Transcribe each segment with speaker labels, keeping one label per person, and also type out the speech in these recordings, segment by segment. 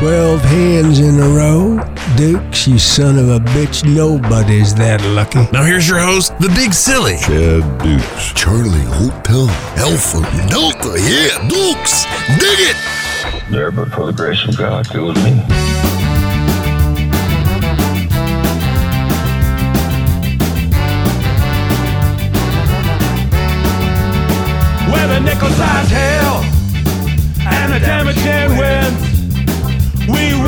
Speaker 1: 12 hands in a row? Dukes, you son of a bitch, nobody's that lucky.
Speaker 2: Now here's your host, the big silly.
Speaker 3: Chad Dukes. Charlie Hotel. Alpha Delta, yeah, Dukes. Dig it!
Speaker 4: There, but for the grace of God, go with me.
Speaker 5: Where the nickel's eyes hell and the damage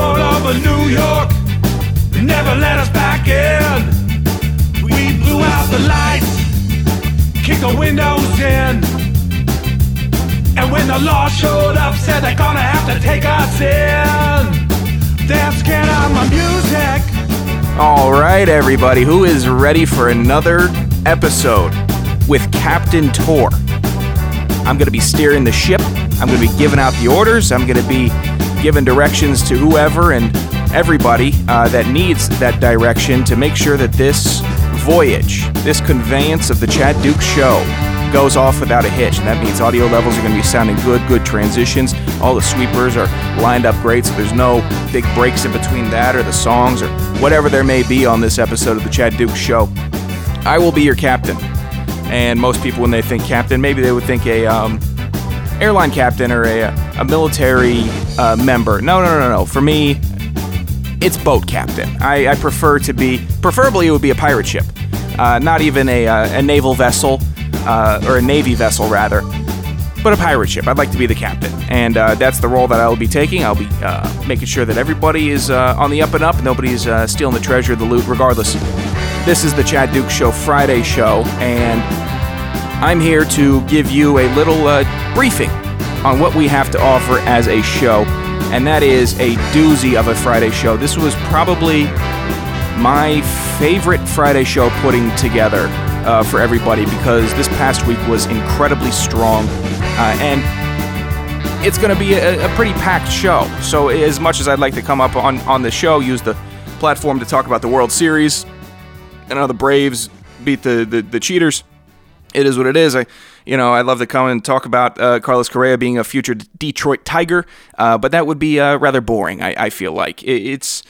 Speaker 5: over New York, never let us back in. We blew out the lights, kicked the windows in. And when the law showed up, said they're gonna have to take us in. They're scared of my music.
Speaker 6: All right, everybody, who is ready for another episode with Captain Tor? I'm to be steering the ship. I'm to be giving out the orders. I'm to be giving directions to whoever and everybody uh, that needs that direction to make sure that this voyage, this conveyance of the Chad Duke Show, goes off without a hitch. And that means audio levels are going to be sounding good, good transitions. All the sweepers are lined up great, so there's no big breaks in between that or the songs or whatever there may be on this episode of the Chad Duke Show. I will be your captain. And most people, when they think captain, maybe they would think a um, airline captain or a, a military uh, member. No, no, no, no. For me, it's boat captain. I, I prefer to be, preferably, it would be a pirate ship, uh, not even a, uh, a naval vessel uh, or a navy vessel rather, but a pirate ship. I'd like to be the captain, and uh, that's the role that I will be taking. I'll be uh, making sure that everybody is on the up and up. Nobody's stealing the treasure, the loot, regardless. This is the Chad Duke Show Friday show, and I'm here to give you a little briefing on what we have to offer as a show, and that is a doozy of a Friday show. This was probably my favorite Friday show putting together uh, for everybody because this past week was incredibly strong, uh, and it's going to be a, a pretty packed show. So, as much as I'd like to come up on, on the show, use the platform to talk about the World Series, and how the Braves beat the, the, the cheaters it is what it is. I, you know, I'd love to come and talk about uh, Carlos Correa being a future Detroit Tiger, uh, but that would be uh, rather boring. I, I feel like it, it's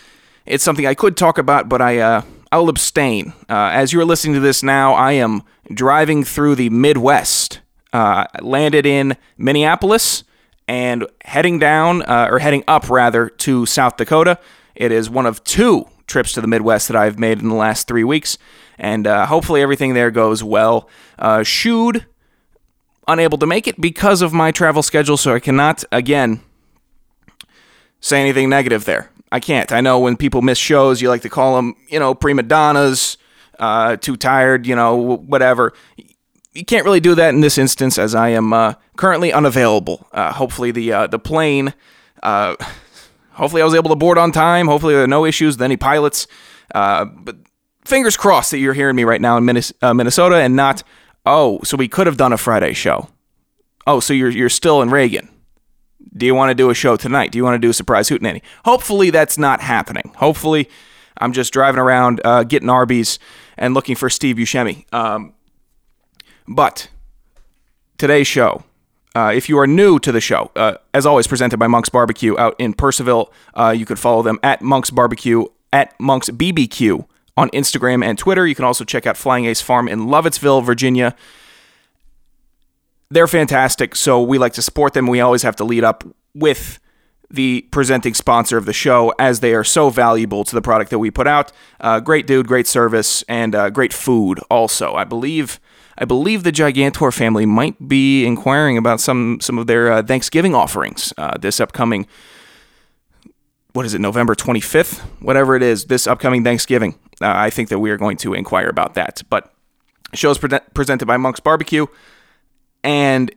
Speaker 6: it's something I could talk about, but I uh, I'll abstain. Uh, as you're listening to this now, I am driving through the Midwest. Uh, landed in Minneapolis and heading down or heading up rather to South Dakota. It is one of two trips to the Midwest that I've made in the last three weeks and uh, hopefully everything there goes well. Uh, unable to make it because of my travel schedule, so I cannot again say anything negative there. I can't. I know when people miss shows, you like to call them, you know, prima donnas, uh, too tired, you know, whatever. You can't really do that in this instance, as I am uh, currently unavailable. Uh, hopefully, the uh, the plane. Uh, hopefully, I was able to board on time. Hopefully, there are no issues with any pilots. Uh, but fingers crossed that you're hearing me right now in Minnesota and not, oh, so we could have done a Friday show. Oh, so you're you're still in Reagan. Do you want to do a show tonight? Do you want to do a surprise hootenanny? Hopefully that's not happening. Hopefully I'm just driving around uh, getting Arby's and looking for Steve Buscemi. Um, but today's show, uh, if you are new to the show, uh, as always, presented by Monk's Barbecue out in Purcellville, uh, you could follow them at Monk's Barbecue, at Monk's BBQ on Instagram and Twitter. You can also check out Flying Ace Farm in Lovettsville, Virginia. They're fantastic, so we like to support them. We always have to lead up with the presenting sponsor of the show as they are so valuable to the product that we put out. Uh, great dude, great service, and uh, great food also. I believe I believe the Gigantor family might be inquiring about some some of their uh, Thanksgiving offerings uh, this upcoming what is it, November 25th, whatever it is, this upcoming Thanksgiving. Uh, I think that we are going to inquire about that. But show is pre- presented by Monk's Barbecue. And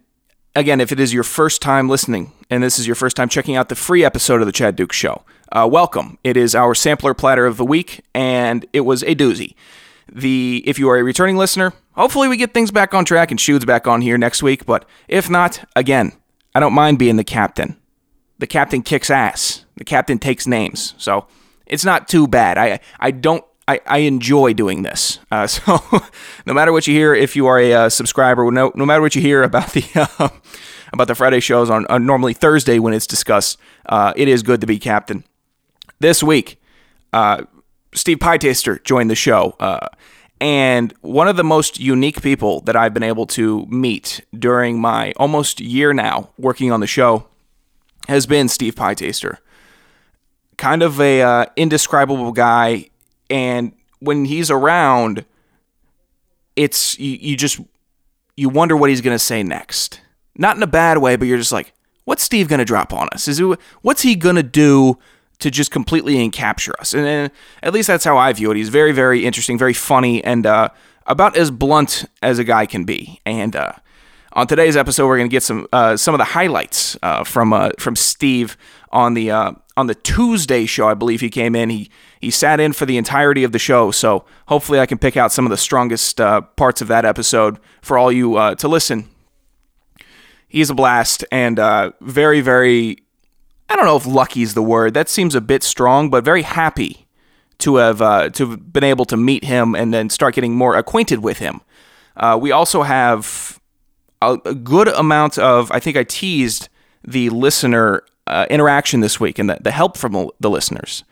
Speaker 6: again, if it is your first time listening and this is your first time checking out the free episode of the Chad Duke Show, uh, welcome. It is our sampler platter of the week, and it was a doozy. The if you are a returning listener, hopefully we get things back on track and Shood's back on here next week. But if not, again, I don't mind being the captain. The captain kicks ass. The captain takes names. So it's not too bad. I I don't I, I enjoy doing this. Uh, so no matter what you hear, if you are a uh, subscriber, no no matter what you hear about the uh, about the Friday shows on, on normally Thursday when it's discussed, uh, it is good to be captain. This week, uh, Steve Pietaster joined the show. Uh, and one of the most unique people that I've been able to meet during my almost year now working on the show has been Steve Pietaster. Kind of a indescribable guy, and when he's around, it's you, you just you wonder what he's gonna say next. Not in a bad way, but you're just like, what's Steve gonna drop on us? Is it, what's he gonna do to just completely encapture us. And, and, at least that's how I view it. He's very, very interesting, very funny, and uh, about as blunt as a guy can be. And uh, on today's episode, we're going to get some uh, some of the highlights uh, from uh, from Steve on the uh, on the Tuesday show. I believe he came in. He he sat in for the entirety of the show. So hopefully, I can pick out some of the strongest parts of that episode for all you to listen. He's a blast and very, very I don't know if lucky is the word. That seems a bit strong, but very happy to have uh, to have been able to meet him and then start getting more acquainted with him. Uh, we also have a, a, good amount of. I think I teased the listener uh, interaction this week and the, the help from the listeners.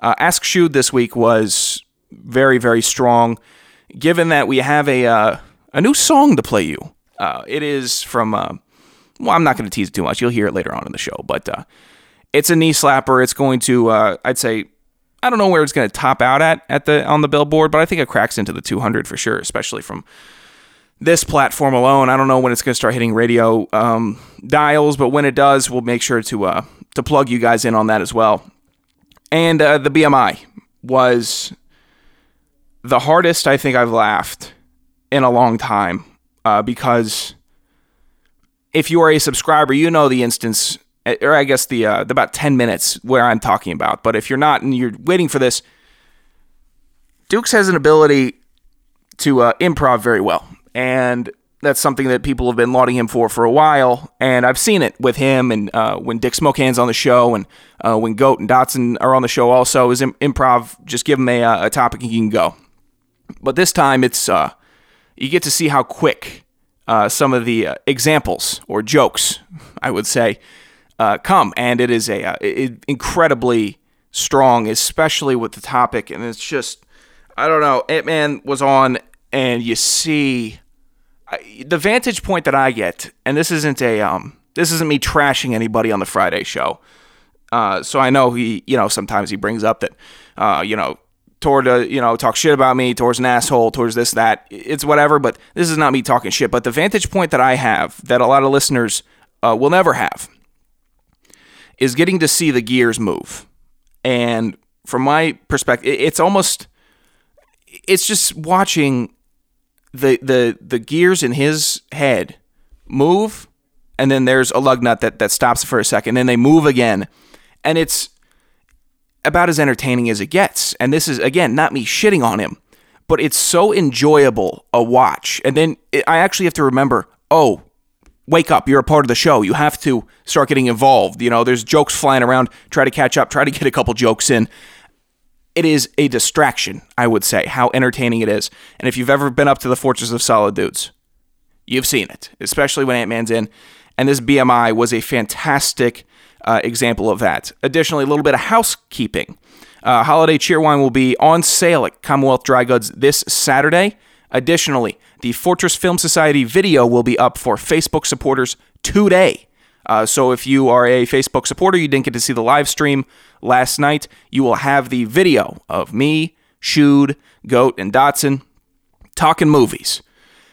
Speaker 6: Uh, Ask Shood this week was very very strong. Given that we have a uh, a new song to play you, uh, it is from. well, I'm not going to tease it too much. You'll hear it later on in the show, but it's a knee slapper. It's going to, uh, I'd say, I don't know where it's going to top out at at the on the billboard, but I think it cracks into the 200 for sure, especially from this platform alone. I don't know when it's going to start hitting radio um, dials, but when it does, we'll make sure to uh, to plug you guys in on that as well. And uh, the BMI was the hardest I think I've laughed in a long time uh, because if you are a subscriber, you know the instance Eh, or I guess the, uh, the about 10 minutes where I'm talking about. But if you're not and you're waiting for this, Dukes has an ability to uh, improv very well. And that's something that people have been lauding him for for a while. And I've seen it with him and uh, when Dick Smokehands on the show and uh, when Goat and Dotson are on the show also is Im- improv. Just give him a, uh, a topic and he can go. But this time it's uh, you get to see how quick uh, some of the examples or jokes, I would say, uh, come, and it is a uh, incredibly strong, especially with the topic, and it's just I don't know. Ant Man was on, and you see The vantage point that I get, and this isn't a um this isn't me trashing anybody on the Friday show. Uh, so I know he, you know, sometimes he brings up that, uh, you know, toward a, you know, talk shit about me, towards an asshole, towards this, that. It's whatever, but this is not me talking shit. But the vantage point that I have that a lot of listeners uh, will never have is getting to see the gears move. And from my perspective, it's almost it's just watching the the the gears in his head move and then there's a lug nut that, that stops for a second, and then they move again. And it's about as entertaining as it gets. And this is again not me shitting on him, but it's so enjoyable a watch. And then it, I actually have to remember, oh, wake up. You're a part of the show. You have to start getting involved. You know, there's jokes flying around. Try to catch up. Try to get a couple jokes in. It is a distraction, I would say, how entertaining it is. And if you've ever been up to the Fortress of Solid Dudes, you've seen it, especially when Ant Man's in. And this BMI was a fantastic uh, example of that. Additionally, a little bit of housekeeping. Uh, holiday cheerwine will be on sale at Commonwealth Dry Goods this Saturday. Additionally, the Fortress Film Society video will be up for Facebook supporters today. Uh, so if you are a Facebook supporter, you didn't get to see the live stream last night, you will have the video of me, Shood, Goat, and Dotson talking movies.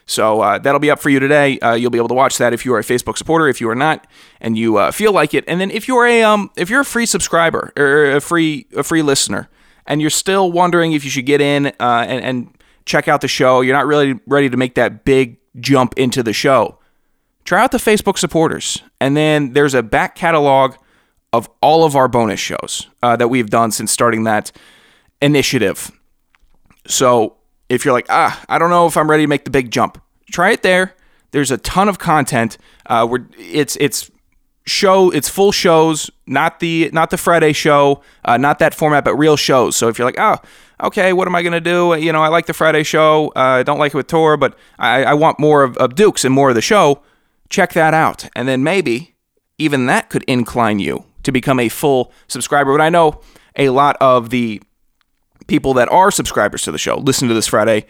Speaker 6: So uh, that'll be up for you today. Uh, you'll be able to watch that if you are a Facebook supporter. If you are not, and you uh, feel like it, and then if you're a um, if you're a free subscriber or a free a free listener, and you're still wondering if you should get in uh, and, and check out the show, you're not really ready to make that big jump into the show, try out the Facebook supporters. And then there's a back catalog of all of our bonus shows uh, that we've done since starting that initiative. So if you're like, ah, I don't know if I'm ready to make the big jump, try it there. There's a ton of content. Uh, where it's it's show. It's full shows, not the not the Friday show, uh, not that format, but real shows. So if you're like, oh, okay, what am I gonna do? You know, I like the Friday show. Uh, I don't like it with Tor, but I, I want more of, of Dukes and more of the show. Check that out, and then maybe even that could incline you to become a full subscriber. But I know a lot of the people that are subscribers to the show listen to this Friday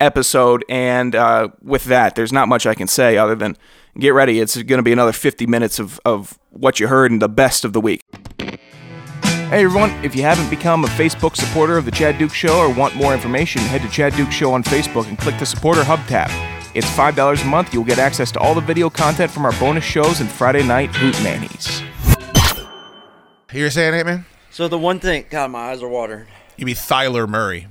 Speaker 6: episode. And uh, with that, there's not much I can say other than get ready. It's going to be another 50 minutes of, of what you heard and the best of the week. Hey everyone, if you haven't become a Facebook supporter of The Chad Duke Show or want more information, head to Chad Duke Show on Facebook and click the Supporter Hub tab. It's $5 a month. You'll get access to all the video content from our bonus shows and Friday night Hoot Nannies.
Speaker 7: You're saying it, man?
Speaker 8: So the one thing, God, my eyes are watering.
Speaker 7: You mean Thyler Murray?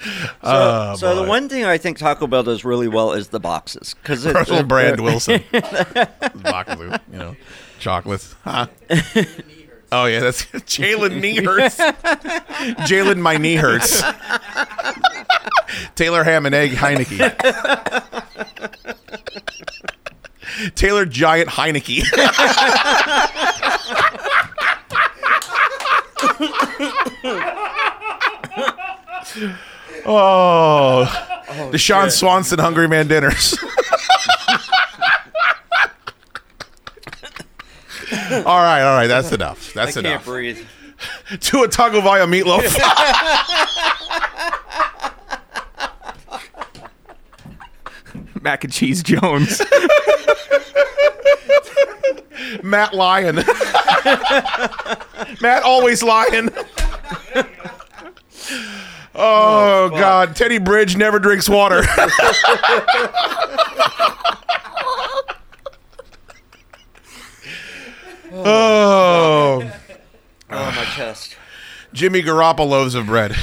Speaker 8: So,
Speaker 7: Oh,
Speaker 8: so the one thing I think Taco Bell does really well is the boxes because
Speaker 7: Russell Brand Wilson. Bakaloo, you know, chocolates. Huh? Oh yeah, that's Jalen knee hurts. Jalen, my knee hurts. Taylor ham and egg Heinicke. Taylor giant Heinicke. Oh, oh, Deshaun Swanson Hungry Man dinners. All right, all right, that's enough.
Speaker 8: That's I
Speaker 7: That's
Speaker 8: can't
Speaker 7: enough.
Speaker 8: breathe.
Speaker 7: To a taco via meatloaf.
Speaker 6: Mac and Cheese Jones.
Speaker 7: Matt Lyon. Matt always lying. Oh, oh God, Teddy Bridge never drinks water. oh,
Speaker 8: Oh, my chest.
Speaker 7: Jimmy Garoppolo loaves of bread.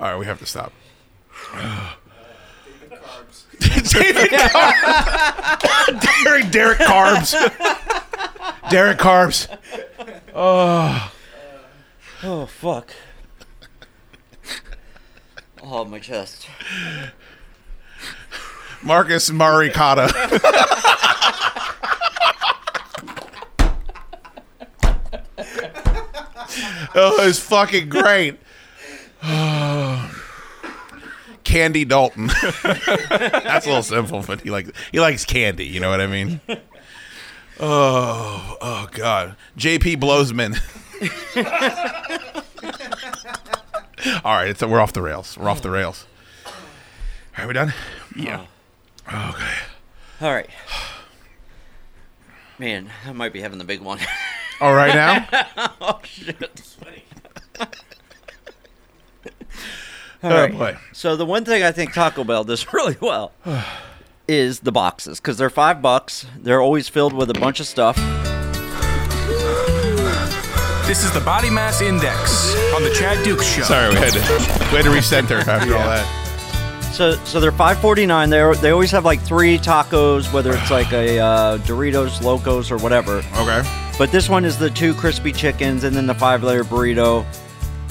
Speaker 7: All right, we have to stop. David Carbs. Derek, Derek Carbs. Derek Carbs.
Speaker 8: Oh Oh, fuck. Oh, my chest.
Speaker 7: Marcus Maricata. oh, it's fucking great. Candy Dalton. That's a little simple, but he likes he likes candy. You know what I mean? Oh, oh God. J.P. Blowsman. All right, it's, we're off the rails. We're off the rails. Are we done?
Speaker 6: yeah.
Speaker 7: Oh, okay.
Speaker 8: All right. Man, I might be having the big one.
Speaker 7: All right now.
Speaker 8: oh shit.
Speaker 7: Oh,
Speaker 8: All right.
Speaker 7: boy.
Speaker 8: So the one thing I think Taco Bell does really well is the boxes because they're five bucks. They're always filled with a bunch of stuff.
Speaker 6: This is the Body Mass Index on the Chad Dukes Show.
Speaker 7: Sorry, we had to, we had to recenter after all that.
Speaker 8: So so they're five forty nine. They they always have like three tacos, whether it's like a uh, Doritos Locos or whatever.
Speaker 7: Okay.
Speaker 8: But this one is the two crispy chickens and then the five layer burrito,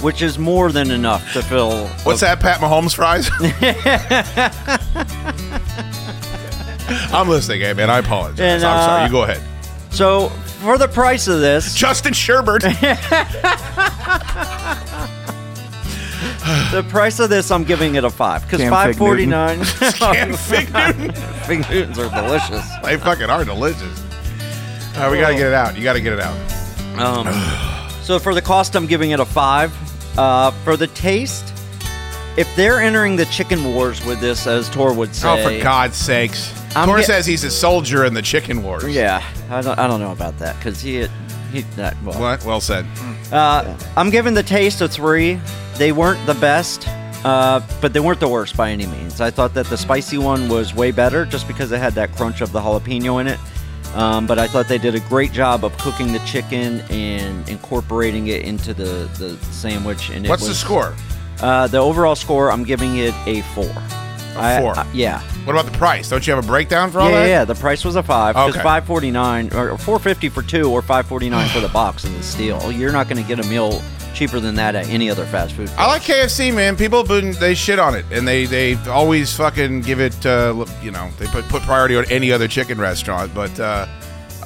Speaker 8: which is more than enough to fill.
Speaker 7: What's that, Pat Mahomes fries? I'm listening, hey man. I apologize.
Speaker 8: And,
Speaker 7: I'm sorry.
Speaker 8: uh,
Speaker 7: You go ahead.
Speaker 8: So for the price of this,
Speaker 7: Justin Sherbert.
Speaker 8: the price of this, I'm giving it a five because
Speaker 6: Damn
Speaker 8: five
Speaker 6: Fig
Speaker 8: forty nine.
Speaker 7: Damn Fig Newton.
Speaker 8: Fig Newtons are delicious.
Speaker 7: They fucking are delicious. All right, we gotta get it out. You gotta get it out.
Speaker 8: Um, so for the cost, I'm giving it a five. Uh, for the taste, if they're entering the chicken wars with this, as Tor would say,
Speaker 7: Oh, for God's sakes.
Speaker 8: I'm
Speaker 7: Tor
Speaker 8: get-
Speaker 7: says he's a soldier in the chicken wars.
Speaker 8: Yeah, I don't, I don't know about that because he, he, that, well,
Speaker 7: What? Well said.
Speaker 8: Uh, I'm giving the taste a three. They weren't the best, uh, but they weren't the worst by any means. I thought that the spicy one was way better just because it had that crunch of the jalapeno in it. Um, but I thought they did a great job of cooking the chicken and incorporating it into the, the sandwich. And it
Speaker 7: What's the score?
Speaker 8: Uh, the overall score, I'm giving it a four. I-
Speaker 7: four.
Speaker 8: I- yeah.
Speaker 7: What about the price? Don't you have a breakdown for all
Speaker 8: yeah,
Speaker 7: that?
Speaker 8: yeah, yeah. The price was a five. Because
Speaker 7: Okay.
Speaker 8: five forty nine or four fifty for two, or five forty nine for the box is a steal. You're not going to get a meal cheaper than that at any other fast food.
Speaker 7: I like KFC, man. People been they shit on it, and they they always fucking give it. Uh, you know, they put put priority on any other chicken restaurant, but uh,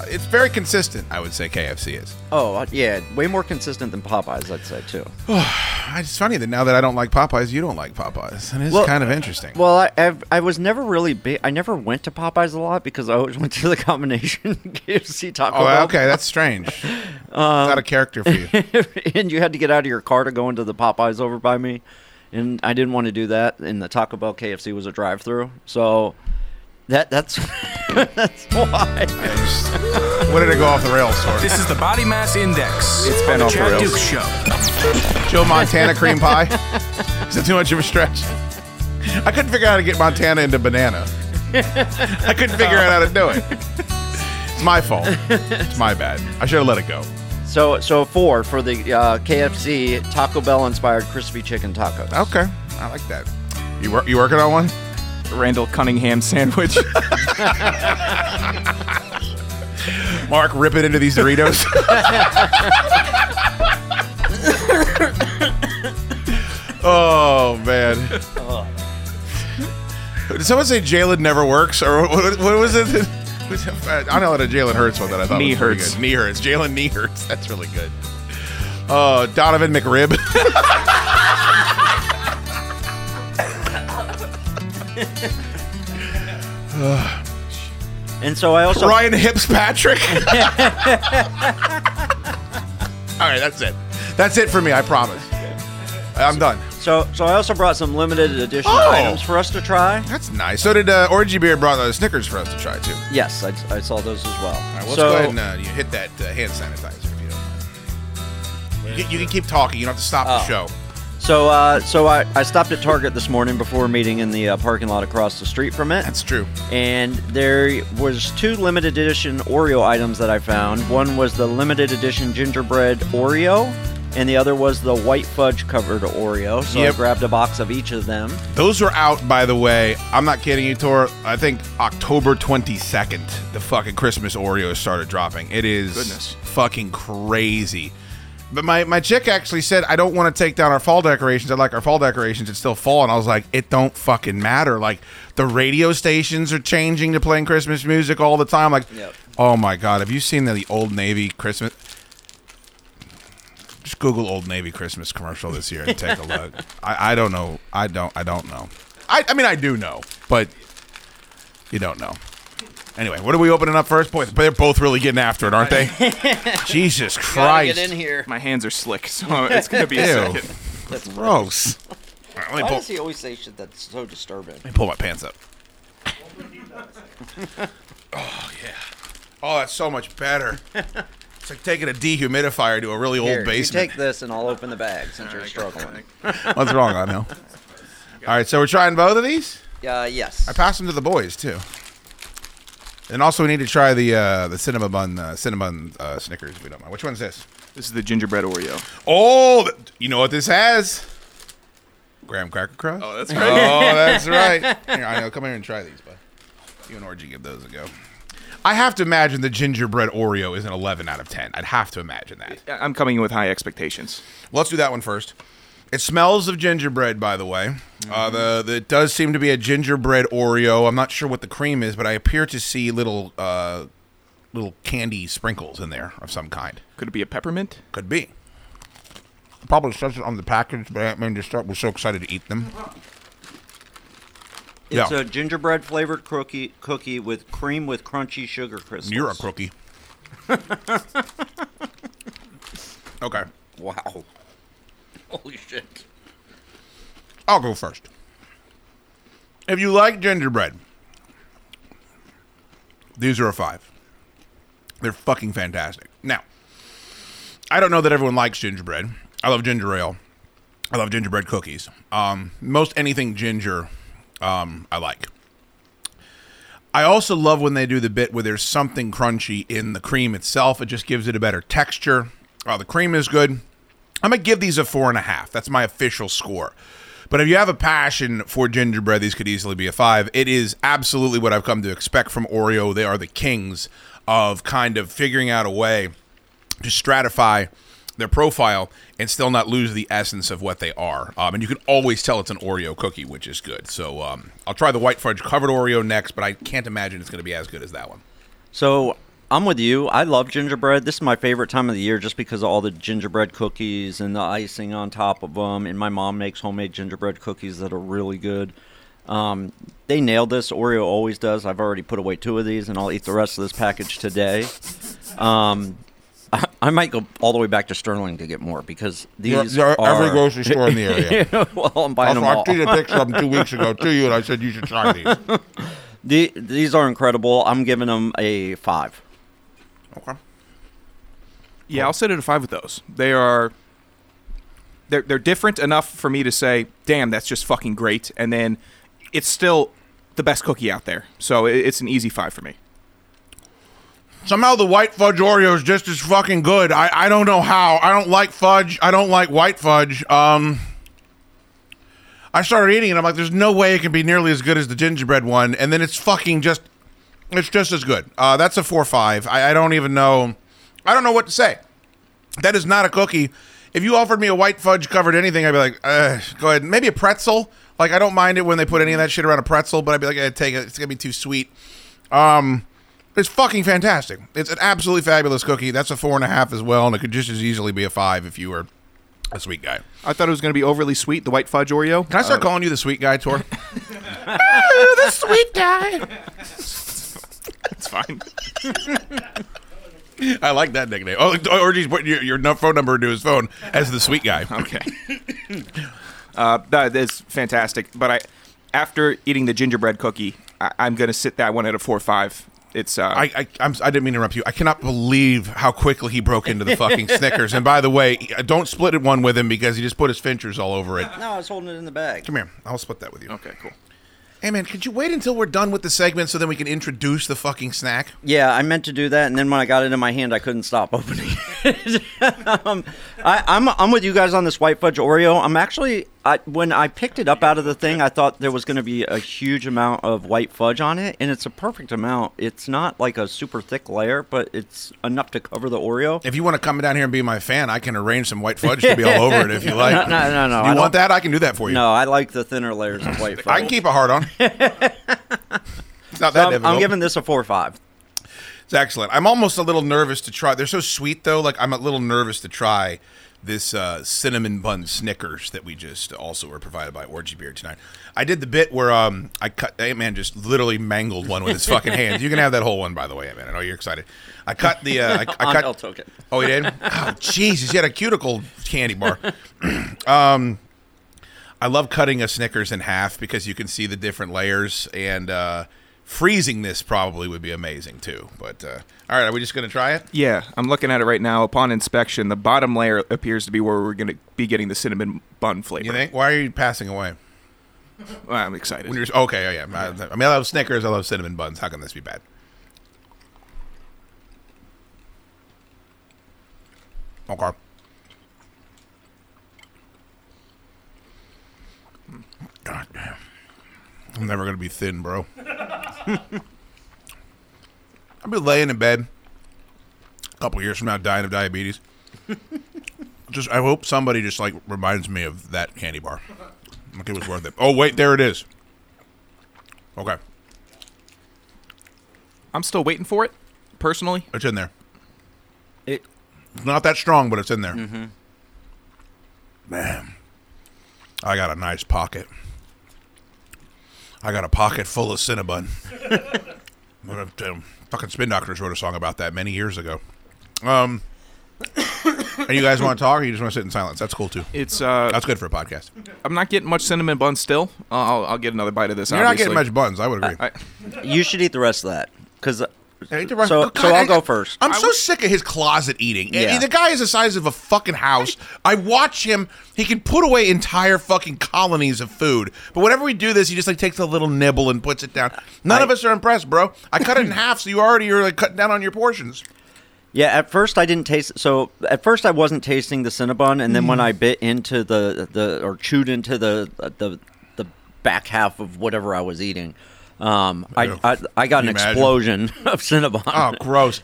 Speaker 7: it's very consistent. I would say KFC is.
Speaker 8: Oh uh, yeah, way more consistent than Popeyes, I'd say too.
Speaker 7: It's funny that now that I don't like Popeyes, you don't like Popeyes, and it's
Speaker 8: Well-
Speaker 7: kind of interesting.
Speaker 8: Well, I I've, I was never really big. I never went to Popeyes a lot because I always went to the combination KFC Taco
Speaker 7: oh,
Speaker 8: Bell.
Speaker 7: okay, that's strange. it's not a character for you.
Speaker 8: and you had to get out of your car to go into the Popeyes over by me, and I didn't want to do that. And the Taco Bell KFC was a drive-through, so that that's that's why.
Speaker 7: What did it go off the rails for?
Speaker 9: This is the Body Mass Index.
Speaker 7: It's been
Speaker 9: on the
Speaker 7: off the
Speaker 9: Chad
Speaker 7: rails.
Speaker 9: Dukes Show.
Speaker 7: Joe Montana cream pie. Is that too much of a stretch? I couldn't figure out how to get Montana into banana. I couldn't figure out how to do it. It's my fault. It's my bad. I should have let it go.
Speaker 8: So so four for the uh, KFC Taco Bell inspired crispy chicken tacos.
Speaker 7: Okay, I like that. You wor- you working on one?
Speaker 6: Randall Cunningham sandwich.
Speaker 7: Mark, rip it into these Doritos. oh man. Did someone say Jalen never works, or what, what was it? I know that a Jalen Hurts one that I thought
Speaker 6: Knee
Speaker 7: was pretty
Speaker 6: hurts.
Speaker 7: good. Knee hurts. Jalen knee hurts. That's really good. Uh, Donovan McRib.
Speaker 8: And so I also
Speaker 7: Ryan Hips Patrick. All right, that's it. That's it for me. I promise. I'm done.
Speaker 8: so so I also brought some limited edition
Speaker 7: Oh.
Speaker 8: items for us to try.
Speaker 7: That's nice. So did uh, Orgy Beer brought uh, Snickers for us to try too.
Speaker 8: Yes, I, I saw those as well.
Speaker 7: All right, well, let's
Speaker 8: so
Speaker 7: go ahead and uh, you hit that uh, hand sanitizer if you don't mind. You, can- you can keep talking. You don't have to stop the
Speaker 8: Oh.
Speaker 7: show.
Speaker 8: So uh, so I, I stopped at Target this morning before meeting in the uh, parking lot across the street from it.
Speaker 7: That's true.
Speaker 8: and there was two limited edition Oreo items that I found. One was the limited edition gingerbread Oreo, and the other was the white fudge covered Oreo. So
Speaker 7: Yep.
Speaker 8: I grabbed a box of each of them.
Speaker 7: Those are out, by the way. I'm not kidding you, Tor. I think October 22nd, the fucking Christmas Oreos started dropping. It is
Speaker 6: Goodness.
Speaker 7: fucking crazy. But my, my chick actually said, I don't want to take down our fall decorations. I like our fall decorations. It's still fall. And I was like, it don't fucking matter. Like, the radio stations are changing to playing Christmas music all the time. Like,
Speaker 8: Yep.
Speaker 7: oh my God. Have you seen the, the Old Navy Christmas? Just Google Old Navy Christmas commercial this year and take a look. I, I don't know. I don't. I don't know. I, I mean, I do know, but you don't know. Anyway, what are we opening up first? Boy, they're both really getting after it, aren't they? Jesus Christ!
Speaker 8: Get in here.
Speaker 6: My hands are slick, so it's gonna be a
Speaker 7: Ew.
Speaker 6: second.
Speaker 8: That's
Speaker 7: Gross. All right, let me
Speaker 8: Why
Speaker 7: pull,
Speaker 8: does he always say shit that's so disturbing?
Speaker 7: let me pull my pants up. oh yeah. Oh, that's so much better. It's like taking a dehumidifier to a really
Speaker 8: Here,
Speaker 7: old
Speaker 8: you
Speaker 7: basement.
Speaker 8: take this and I'll open the bag since you're struggling.
Speaker 7: What's wrong? I know. All right, so we're trying both of these.
Speaker 8: Uh, yes.
Speaker 7: I passed them to the boys too. And also, we need to try the uh, the cinnamon bun uh, cinnamon uh, Snickers. If we don't mind. Which one's this?
Speaker 6: This is the gingerbread Oreo.
Speaker 7: Oh, th- you know what this has? Graham Cracker Crust.
Speaker 6: Oh, that's right.
Speaker 7: Oh, that's right. Here, I know. Come here and try these, bud. You and Orgy give those a go. I have to imagine the gingerbread Oreo is an 11 out of 10. I'd have to imagine that.
Speaker 6: I'm coming in with high expectations.
Speaker 7: Let's do that one first. It smells of gingerbread, by the way. Uh, the, the it does seem to be a gingerbread Oreo. I'm not sure what the cream is, but I appear to see little uh, little candy sprinkles in there of some kind.
Speaker 6: Could it be a peppermint?
Speaker 7: Could be. Probably says it on the package, but I mean, just we're so excited to eat them.
Speaker 8: It's
Speaker 7: Yeah.
Speaker 8: a gingerbread flavored cookie cookie with cream with crunchy sugar crystals.
Speaker 7: You're a crookie. okay,
Speaker 8: Wow. Holy shit.
Speaker 7: I'll go first. If you like gingerbread, these are a five. They're fucking fantastic. Now, I don't know that everyone likes gingerbread. I love ginger ale. I love gingerbread cookies. Um, most anything ginger, um, I like. I also love when they do the bit where there's something crunchy in the cream itself. It just gives it a better texture. Uh, the cream is good. I'm gonna give these a four and a half. That's my official score. But if you have a passion for gingerbread, these could easily be a five. It is absolutely what I've come to expect from Oreo. They are the kings of kind of figuring out a way to stratify their profile and still not lose the essence of what they are. Um, and you can always tell it's an Oreo cookie, which is good. So um, I'll try the white fudge covered Oreo next, but I can't imagine it's going to be as good as that one.
Speaker 8: So I'm with you. I love gingerbread. This is my favorite time of the year just because of all the gingerbread cookies and the icing on top of them. And my mom makes homemade gingerbread cookies that are really good. Um, they nailed this. Oreo always does. I've already put away two of these, and I'll eat the rest of this package today. Um, I, I might go all the way back to Sterling to get more because these
Speaker 7: There- are
Speaker 8: are
Speaker 7: every grocery store in the area.
Speaker 8: well, I'm buying them all.
Speaker 7: I tweeted a picture of them two weeks ago to you, and I said you should try these.
Speaker 8: The, these are incredible. I'm giving them a five.
Speaker 7: Okay.
Speaker 6: Yeah, I'll sit at a five with those. They are they're they're different enough for me to say, "Damn, that's just fucking great," and then it's still the best cookie out there. So it- it's an easy five for me.
Speaker 7: Somehow the white fudge Oreo is just as fucking good. I, I don't know how. I don't like fudge. I don't like white fudge. Um, I started eating it. I'm like, there's no way it can be nearly as good as the gingerbread one. And then it's fucking just, it's just as good. Uh, that's a four five. I, I don't even know. I don't know what to say. That is not a cookie. If you offered me a white fudge covered anything, I'd be like, uh, go ahead. Maybe a pretzel. Like I don't mind it when they put any of that shit around a pretzel, but I'd be like, eh, take it. It's gonna be too sweet. Um, it's fucking fantastic. It's an absolutely fabulous cookie. That's a four and a half as well, and it could just as easily be a five if you were a sweet guy.
Speaker 6: I thought it was going to be overly sweet, the white fudge Oreo.
Speaker 7: Can I start
Speaker 6: Uh,
Speaker 7: calling you the sweet guy, Tor?
Speaker 6: the sweet guy. It's fine.
Speaker 7: I like that nickname. Oh, or he's putting your, your phone number into his phone as the sweet guy.
Speaker 6: Okay. Uh, that is fantastic. But I, after eating the gingerbread cookie, I, I'm going to sit that one at a four or five. It's uh,
Speaker 7: I I, I'm, I didn't mean to interrupt you. I cannot believe how quickly he broke into the fucking Snickers. And by the way, don't split it one with him because he just put his finchers all over it.
Speaker 8: No, I was holding it in the bag.
Speaker 7: Come here. I'll split that with you.
Speaker 6: Okay, cool.
Speaker 7: Hey man, could you wait until we're done with the segment so then we can introduce the fucking snack?
Speaker 8: Yeah, I meant to do that, and then when I got it in my hand, I couldn't stop opening it. um, I, I'm I'm with you guys on this white fudge Oreo. I'm actually I, when I picked it up out of the thing, I thought there was going to be a huge amount of white fudge on it, and it's a perfect amount. It's not like a super thick layer, but it's enough to cover the Oreo.
Speaker 7: If you want to come down here and be my fan, I can arrange some white fudge to be all over it if you like.
Speaker 8: No, no, no, no,
Speaker 7: You
Speaker 8: I
Speaker 7: want that? I can do that for you.
Speaker 8: No, I like the thinner layers of white fudge.
Speaker 7: I can keep a hard on. it's not that
Speaker 8: I'm,
Speaker 7: difficult.
Speaker 8: I'm giving this a four or five.
Speaker 7: It's excellent. I'm almost a little nervous to try. They're so sweet though. Like I'm a little nervous to try this uh, cinnamon bun Snickers that we just also were provided by Orgy Beer tonight. I did the bit where um I cut Ant Man just literally mangled one with his fucking hands. You can have that whole one by the way, Ant Man. I know you're excited. I cut the uh, I, I cut. Oh, he did. Oh, Jesus! He had a cuticle candy bar. um. I love cutting a Snickers in half because you can see the different layers, and uh, freezing this probably would be amazing too. But uh, all right, are we just gonna try it?
Speaker 6: Yeah, I'm looking at it right now. Upon inspection, the bottom layer appears to be where we're going to be getting the cinnamon bun flavor.
Speaker 7: You think? Why are you passing away?
Speaker 6: Well, I'm excited.
Speaker 7: When you're okay, oh, yeah. I, I mean, I love Snickers. I love cinnamon buns. How can this be bad? Okay. God damn. I'm never gonna be thin, bro. I'll be laying in bed a couple years from now, dying of diabetes. just, I hope somebody just like reminds me of that candy bar. Like it was worth it. Oh wait, there it is. Okay,
Speaker 6: I'm still waiting for it, personally.
Speaker 7: it's in there.
Speaker 8: It
Speaker 7: It's not that strong, but it's in there.
Speaker 8: Mm-hmm.
Speaker 7: Man, I got a nice pocket. I got a pocket full of Cinnabon. What um, fucking Spin Doctors wrote a song about that many years ago. Um, and you guys want to talk, or you just want to sit in silence? That's cool too.
Speaker 6: It's uh,
Speaker 7: That's good for a podcast.
Speaker 6: I'm not getting much cinnamon bun still. I'll, I'll get another bite of this.
Speaker 7: You're not
Speaker 6: obviously.
Speaker 7: getting much buns. I would agree.
Speaker 6: I,
Speaker 8: you should eat the rest of that because.
Speaker 7: Hey, the rest-
Speaker 8: So,
Speaker 7: God,
Speaker 8: so I'll
Speaker 7: I-
Speaker 8: go first.
Speaker 7: I'm so sick of his closet eating. I-
Speaker 8: Yeah.
Speaker 7: The guy is the size of a fucking house. I watch him. He can put away entire fucking colonies of food. But whenever we do this, he just like takes a little nibble and puts it down. None
Speaker 8: I-
Speaker 7: of us are impressed, bro. I cut it in half, so you already are like cutting down on your portions.
Speaker 8: Yeah, at first I didn't taste. So at first I wasn't tasting the Cinnabon, and then when mm. I bit into the the or chewed into the the the back half of whatever I was eating, um, I, I I got an
Speaker 7: imagine?
Speaker 8: explosion of Cinnabon.
Speaker 7: Oh, gross.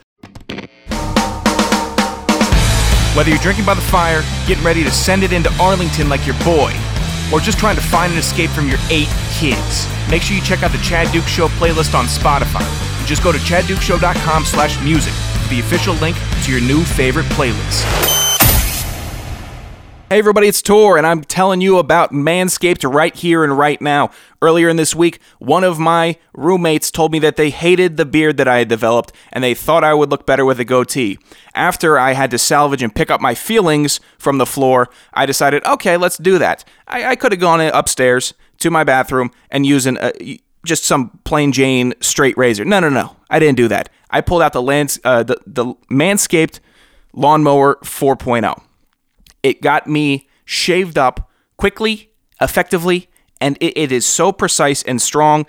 Speaker 6: Whether you're drinking by the fire, getting ready to send it into Arlington like your boy, or just trying to find an escape from your eight kids, make sure you check out the Chad Duke Show playlist on Spotify. Just go to chaddukeshow.com slash music for the official link to your new favorite playlist. Hey everybody, it's Tor, and I'm telling you about Manscaped right here and right now. Earlier in this week, one of my roommates told me that they hated the beard that I had developed and they thought I would look better with a goatee. After I had to salvage and pick up my feelings from the floor, I decided, okay, let's do that. I, I could have gone upstairs to my bathroom and an, uh, just some plain Jane straight razor. No, no, no. I didn't do that. I pulled out the, lands, uh, the, the Manscaped Lawnmower 4.0. It got me shaved up quickly, effectively, and it, it is so precise and strong.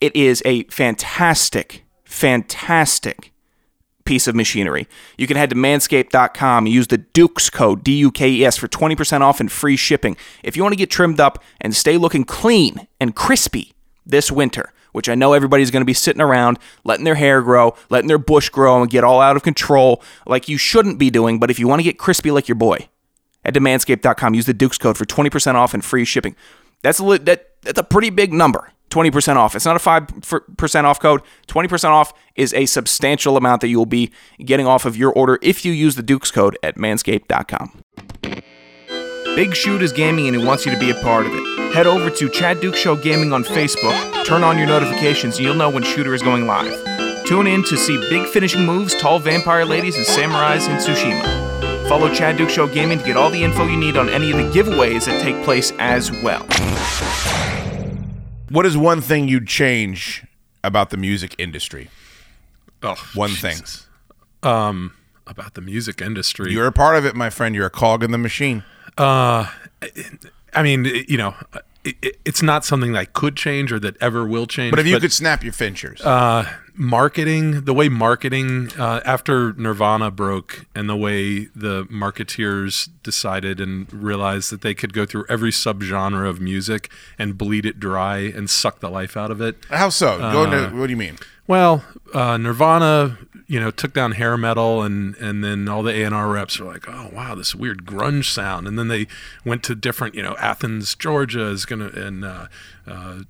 Speaker 6: It is a fantastic, fantastic piece of machinery. You can head to manscaped.com use the Dukes code, D U K E S, for 20% off and free shipping. If you want to get trimmed up and stay looking clean and crispy this winter, which I know everybody's going to be sitting around letting their hair grow, letting their bush grow and get all out of control like you shouldn't be doing, but if you want to get crispy like your boy, head to manscaped.com, use the Dukes code for 20% off and free shipping. That's a, that, that's a pretty big number. 20% off. It's not a 5% off code. 20% off is a substantial amount that you will be getting off of your order if you use the Dukes code at manscaped.com. Big Shood is gaming and he wants you to be a part of it. Head over to Chad Duke Show Gaming on Facebook, turn on your notifications, and you'll know when Shooter is going live. Tune in to see big finishing moves, tall vampire ladies, and samurais in Tsushima. Follow Chad Duke Show Gaming to get all the info you need on any of the giveaways that take place as well.
Speaker 7: What is one thing you'd change about the music industry?
Speaker 10: Oh,
Speaker 7: One thing.
Speaker 10: um, about the music industry.
Speaker 7: You're a part of it, my friend. You're a cog in the machine.
Speaker 10: Uh, I mean, you know, it, it- it's not something that could change or that ever will change.
Speaker 7: But if you could snap your finchers,
Speaker 10: uh, marketing, the way marketing uh, after Nirvana broke, and the way the marketeers decided and realized that they could go through every subgenre of music and bleed it dry and suck the life out of it.
Speaker 7: how so? Go into
Speaker 10: Uh,
Speaker 7: what do you mean?
Speaker 10: Well, uh, Nirvana, you know, took down hair metal, and and then all the A and R reps were like, "Oh wow, this weird grunge sound." And then they went to different, you know, Athens, Georgia is gonna, and uh, uh,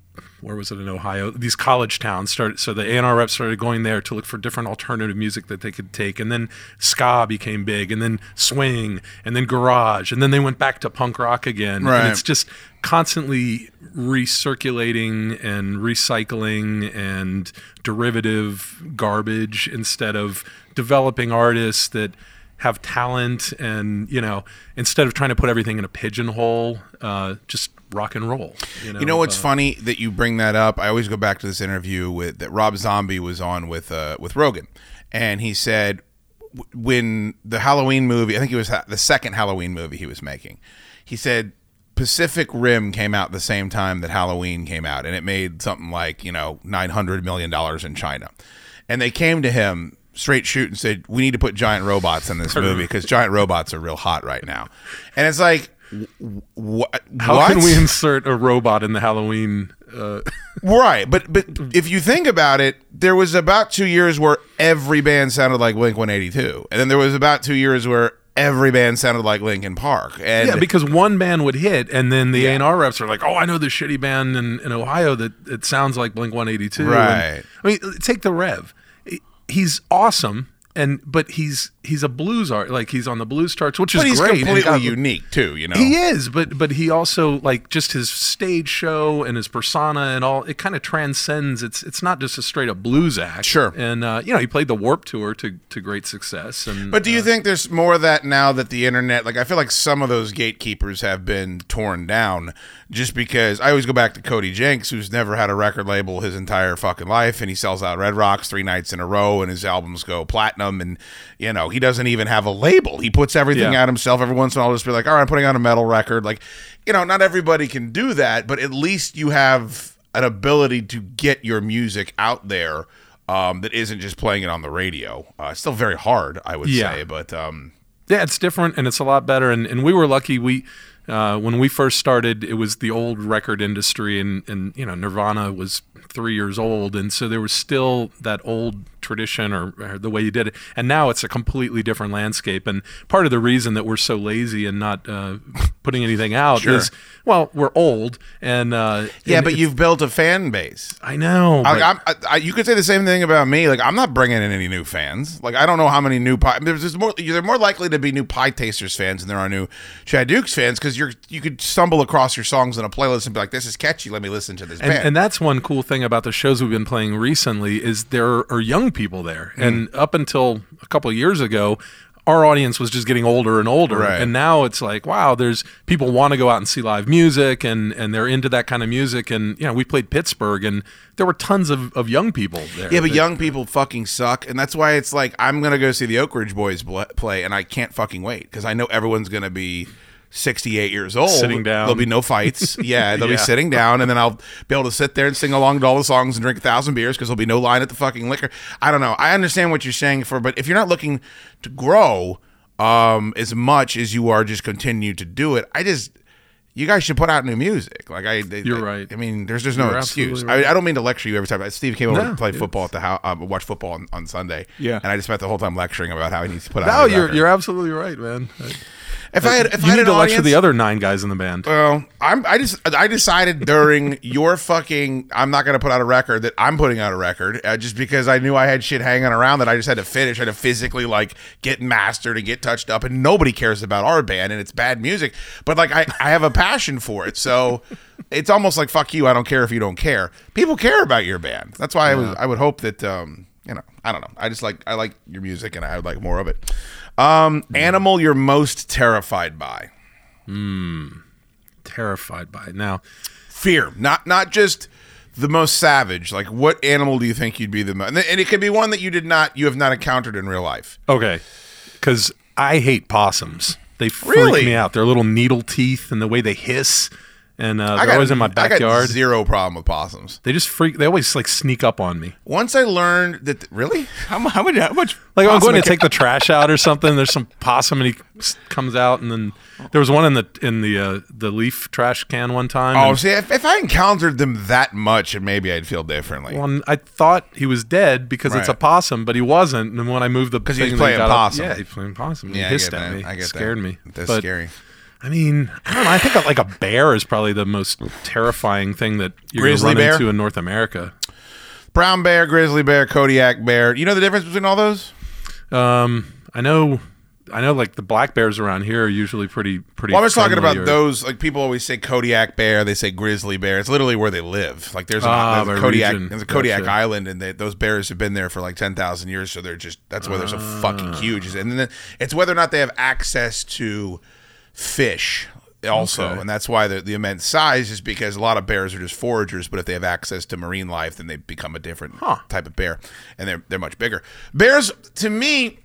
Speaker 10: where was it in Ohio? These college towns started. So the A and R reps started going there to look for different alternative music that they could take, and then ska became big, and then swing, and then garage, and then they went back to punk rock again.
Speaker 7: Right.
Speaker 10: And it's just constantly recirculating and recycling and derivative garbage instead of developing artists that have talent and you know instead of trying to put everything in a pigeonhole uh, just rock and roll you know,
Speaker 7: You know what's
Speaker 10: uh,
Speaker 7: funny that you bring that up? I always go back to this interview with that Rob Zombie was on with uh, with Rogan, and he said when the Halloween movie, I think it was the second Halloween movie he was making, he said Pacific Rim came out the same time that Halloween came out, and it made something like you know nine hundred million dollars in China, and they came to him straight shoot and said we need to put giant robots in this movie because giant robots are real hot right now, and it's like. What?
Speaker 10: how can we insert a robot in the halloween uh,
Speaker 7: Right, but but if you think about it, there was about two years where every band sounded like Blink One Eighty Two, and then there was about two years where every band sounded like Linkin Park. And
Speaker 10: yeah, because one band would hit, and then the A&R reps are like, "Oh, I know this shitty band in, in Ohio that it sounds like Blink One Eighty Two.
Speaker 7: Right.
Speaker 10: I mean, take the Rev. He's awesome, and but he's he's a blues art, like he's on the blues charts, which is
Speaker 7: but he's
Speaker 10: great. and
Speaker 7: completely
Speaker 10: got-
Speaker 7: unique too. You know,
Speaker 10: He is, but but he also like just his stage show and his persona and all. It kind of transcends. It's it's not just a straight up blues act.
Speaker 7: Sure.
Speaker 10: And uh, you know he played the Warp Tour to to great success. And
Speaker 7: But do you
Speaker 10: uh,
Speaker 7: think there's more of that now that the internet, like I feel like some of those gatekeepers have been torn down just because I always go back to Cody Jinks, who's never had a record label his entire fucking life, and he sells out Red Rocks three nights in a row, and his albums go platinum, and you know he doesn't even have a label. He puts everything
Speaker 10: Yeah.
Speaker 7: out himself. Every once in a while, I'll just be like, all right, I'm putting out a metal record. Like, you know, not everybody can do that, but at least you have an ability to get your music out there um, that isn't just playing it on the radio. Uh, it's still very hard, I would
Speaker 10: Yeah.
Speaker 7: say, but um,
Speaker 10: Yeah, it's different and it's a lot better. And, and we were lucky. We uh, when we first started, it was the old record industry, and and you know Nirvana was three years old, and so there was still that old tradition or, or the way you did it. And now it's a completely different landscape. And part of the reason that we're so lazy and not uh, putting anything out
Speaker 7: Sure.
Speaker 10: is well, we're old, and uh,
Speaker 7: yeah,
Speaker 10: and
Speaker 7: but you've built a fan base.
Speaker 10: I know.
Speaker 7: I, I, I, you could say the same thing about me. Like, I'm not bringing in any new fans. Like, I don't know how many new pie. There's, there's more. They're more likely to be new Pietasters fans than there are new Chad Dukes fans because you're you could stumble across your songs in a playlist and be like, "This is catchy. Let me listen to this
Speaker 10: and,
Speaker 7: band."
Speaker 10: and that's one cool thing about the shows we've been playing recently is there are young people there.
Speaker 7: Hmm.
Speaker 10: and up until a couple of years ago our audience was just getting older and older.
Speaker 7: Right.
Speaker 10: and now it's like wow there's people want to go out and see live music and and they're into that kind of music. And you know we played pittsburgh and there were tons of, of young people there.
Speaker 7: Yeah, but
Speaker 10: that-
Speaker 7: young people fucking suck, and that's why it's like I'm gonna go see the Oak Ridge Boys play, and I can't fucking wait because I know everyone's gonna be 68 years old,
Speaker 10: Sitting down.
Speaker 7: There'll be no fights. Yeah, they'll be sitting down, and then I'll be able to sit there and sing along to all the songs and drink a thousand beers because there'll be no line at the fucking liquor. I don't know. I understand what you're saying for, but if you're not looking to grow um, as much as you are just continue to do it, I just. You guys should put out new music. Like I, they-
Speaker 10: You're
Speaker 7: I-
Speaker 10: right.
Speaker 7: I mean, there's there's no
Speaker 10: You're
Speaker 7: excuse.
Speaker 10: right.
Speaker 7: I, I don't mean to lecture you every time. Steve came over
Speaker 10: No,
Speaker 7: to play football at the house, uh, watch football on, on Sunday.
Speaker 6: Yeah.
Speaker 7: and I just spent the whole time lecturing about how he needs to put out.
Speaker 10: no you're,
Speaker 7: record.
Speaker 10: you're absolutely right man
Speaker 7: If I had, if
Speaker 10: you
Speaker 7: I had
Speaker 10: need to lecture the other nine guys in the band
Speaker 7: Well, I'm. I just. I decided during your fucking. I'm not going to put out a record that I'm putting out a record uh, just because I knew I had shit hanging around that I just had to finish. I had to physically like get mastered and get touched up, and nobody cares about our band and it's bad music. But like I, I have a passion for it, so it's almost like fuck you. I don't care if you don't care. People care about your band. That's why I would. I would hope that. um you know, I don't know. I just like I like your music and I would like more of it. Um, animal you're most terrified by.
Speaker 10: Mm, terrified by now
Speaker 7: fear not not just the most savage like what animal do you think you'd be the most and it could be one that you did not you have not encountered in real life
Speaker 10: Okay, because I hate possums. They freak
Speaker 7: Really?
Speaker 10: me out. Their little needle teeth and the way they hiss, and uh, they're
Speaker 7: got,
Speaker 10: always in my
Speaker 7: I got
Speaker 10: backyard.
Speaker 7: zero problem with possums
Speaker 10: They just freak. They always like sneak up on me.
Speaker 7: once i learned that really
Speaker 6: How, mu- how much? How much?
Speaker 10: Like I'm going to take the trash out or something. There's some possum and he comes out, and then there was one in the in the uh, the leaf trash can one time.
Speaker 7: oh
Speaker 10: and-
Speaker 7: see if, if i encountered them that much maybe i'd feel differently
Speaker 10: well, I thought he was dead because it's a possum, but he wasn't. And when I moved the
Speaker 7: 'Cause he was
Speaker 10: thing,
Speaker 7: playing
Speaker 10: they up-
Speaker 7: possum.
Speaker 10: yeah, he playing possum. He
Speaker 7: Yeah, I
Speaker 10: hissed
Speaker 7: get
Speaker 10: at
Speaker 7: that.
Speaker 10: me.
Speaker 7: I get that.
Speaker 10: scared me.
Speaker 7: That's
Speaker 10: But,
Speaker 7: scary.
Speaker 10: I mean, I don't know. I think like a bear is probably the most terrifying thing that you're going to
Speaker 7: Grizzly
Speaker 10: run
Speaker 7: bear?
Speaker 10: into in North America.
Speaker 7: brown bear grizzly bear kodiak bear you know the difference between all those
Speaker 10: Um, I know, I know. Like the black bears around here are usually pretty, pretty.
Speaker 7: well, I was talking
Speaker 10: friendly
Speaker 7: about
Speaker 10: or-
Speaker 7: those. Like people always say Kodiak Bear, they say Grizzly Bear. It's literally where they live. Like there's, an,
Speaker 10: Ah,
Speaker 7: there's a
Speaker 10: by
Speaker 7: Kodiak,
Speaker 10: region.
Speaker 7: there's a Kodiak
Speaker 10: Gotcha.
Speaker 7: Island, and they, those bears have been there for like ten thousand years. So they're just that's why they're so fucking
Speaker 10: Ah.
Speaker 7: huge. And then it's whether or not they have access to fish. Also,
Speaker 10: Okay.
Speaker 7: and that's why the, the immense size is because a lot of bears are just foragers, but if they have access to marine life, then they become a different
Speaker 10: Huh.
Speaker 7: type of bear, and they're they're much bigger. Bears, to me,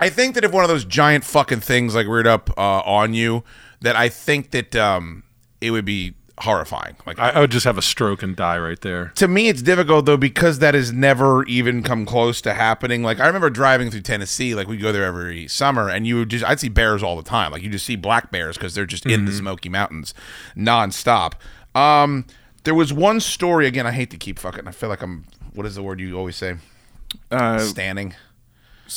Speaker 7: I think that if one of those giant fucking things like reared up uh, on you, that I think that um, it would be horrifying. Like
Speaker 10: I, I would just have a stroke and die right there.
Speaker 7: to me, it's difficult though because that has never even come close to happening. Like I remember driving through Tennessee, like we go there every summer, and you would just I'd see bears all the time. Like you just see black bears because they're just in the Smoky Mountains nonstop. Um, there was one story again. I hate to keep fucking. I feel like I'm. What is the word you always say?
Speaker 6: Uh,
Speaker 7: Standing.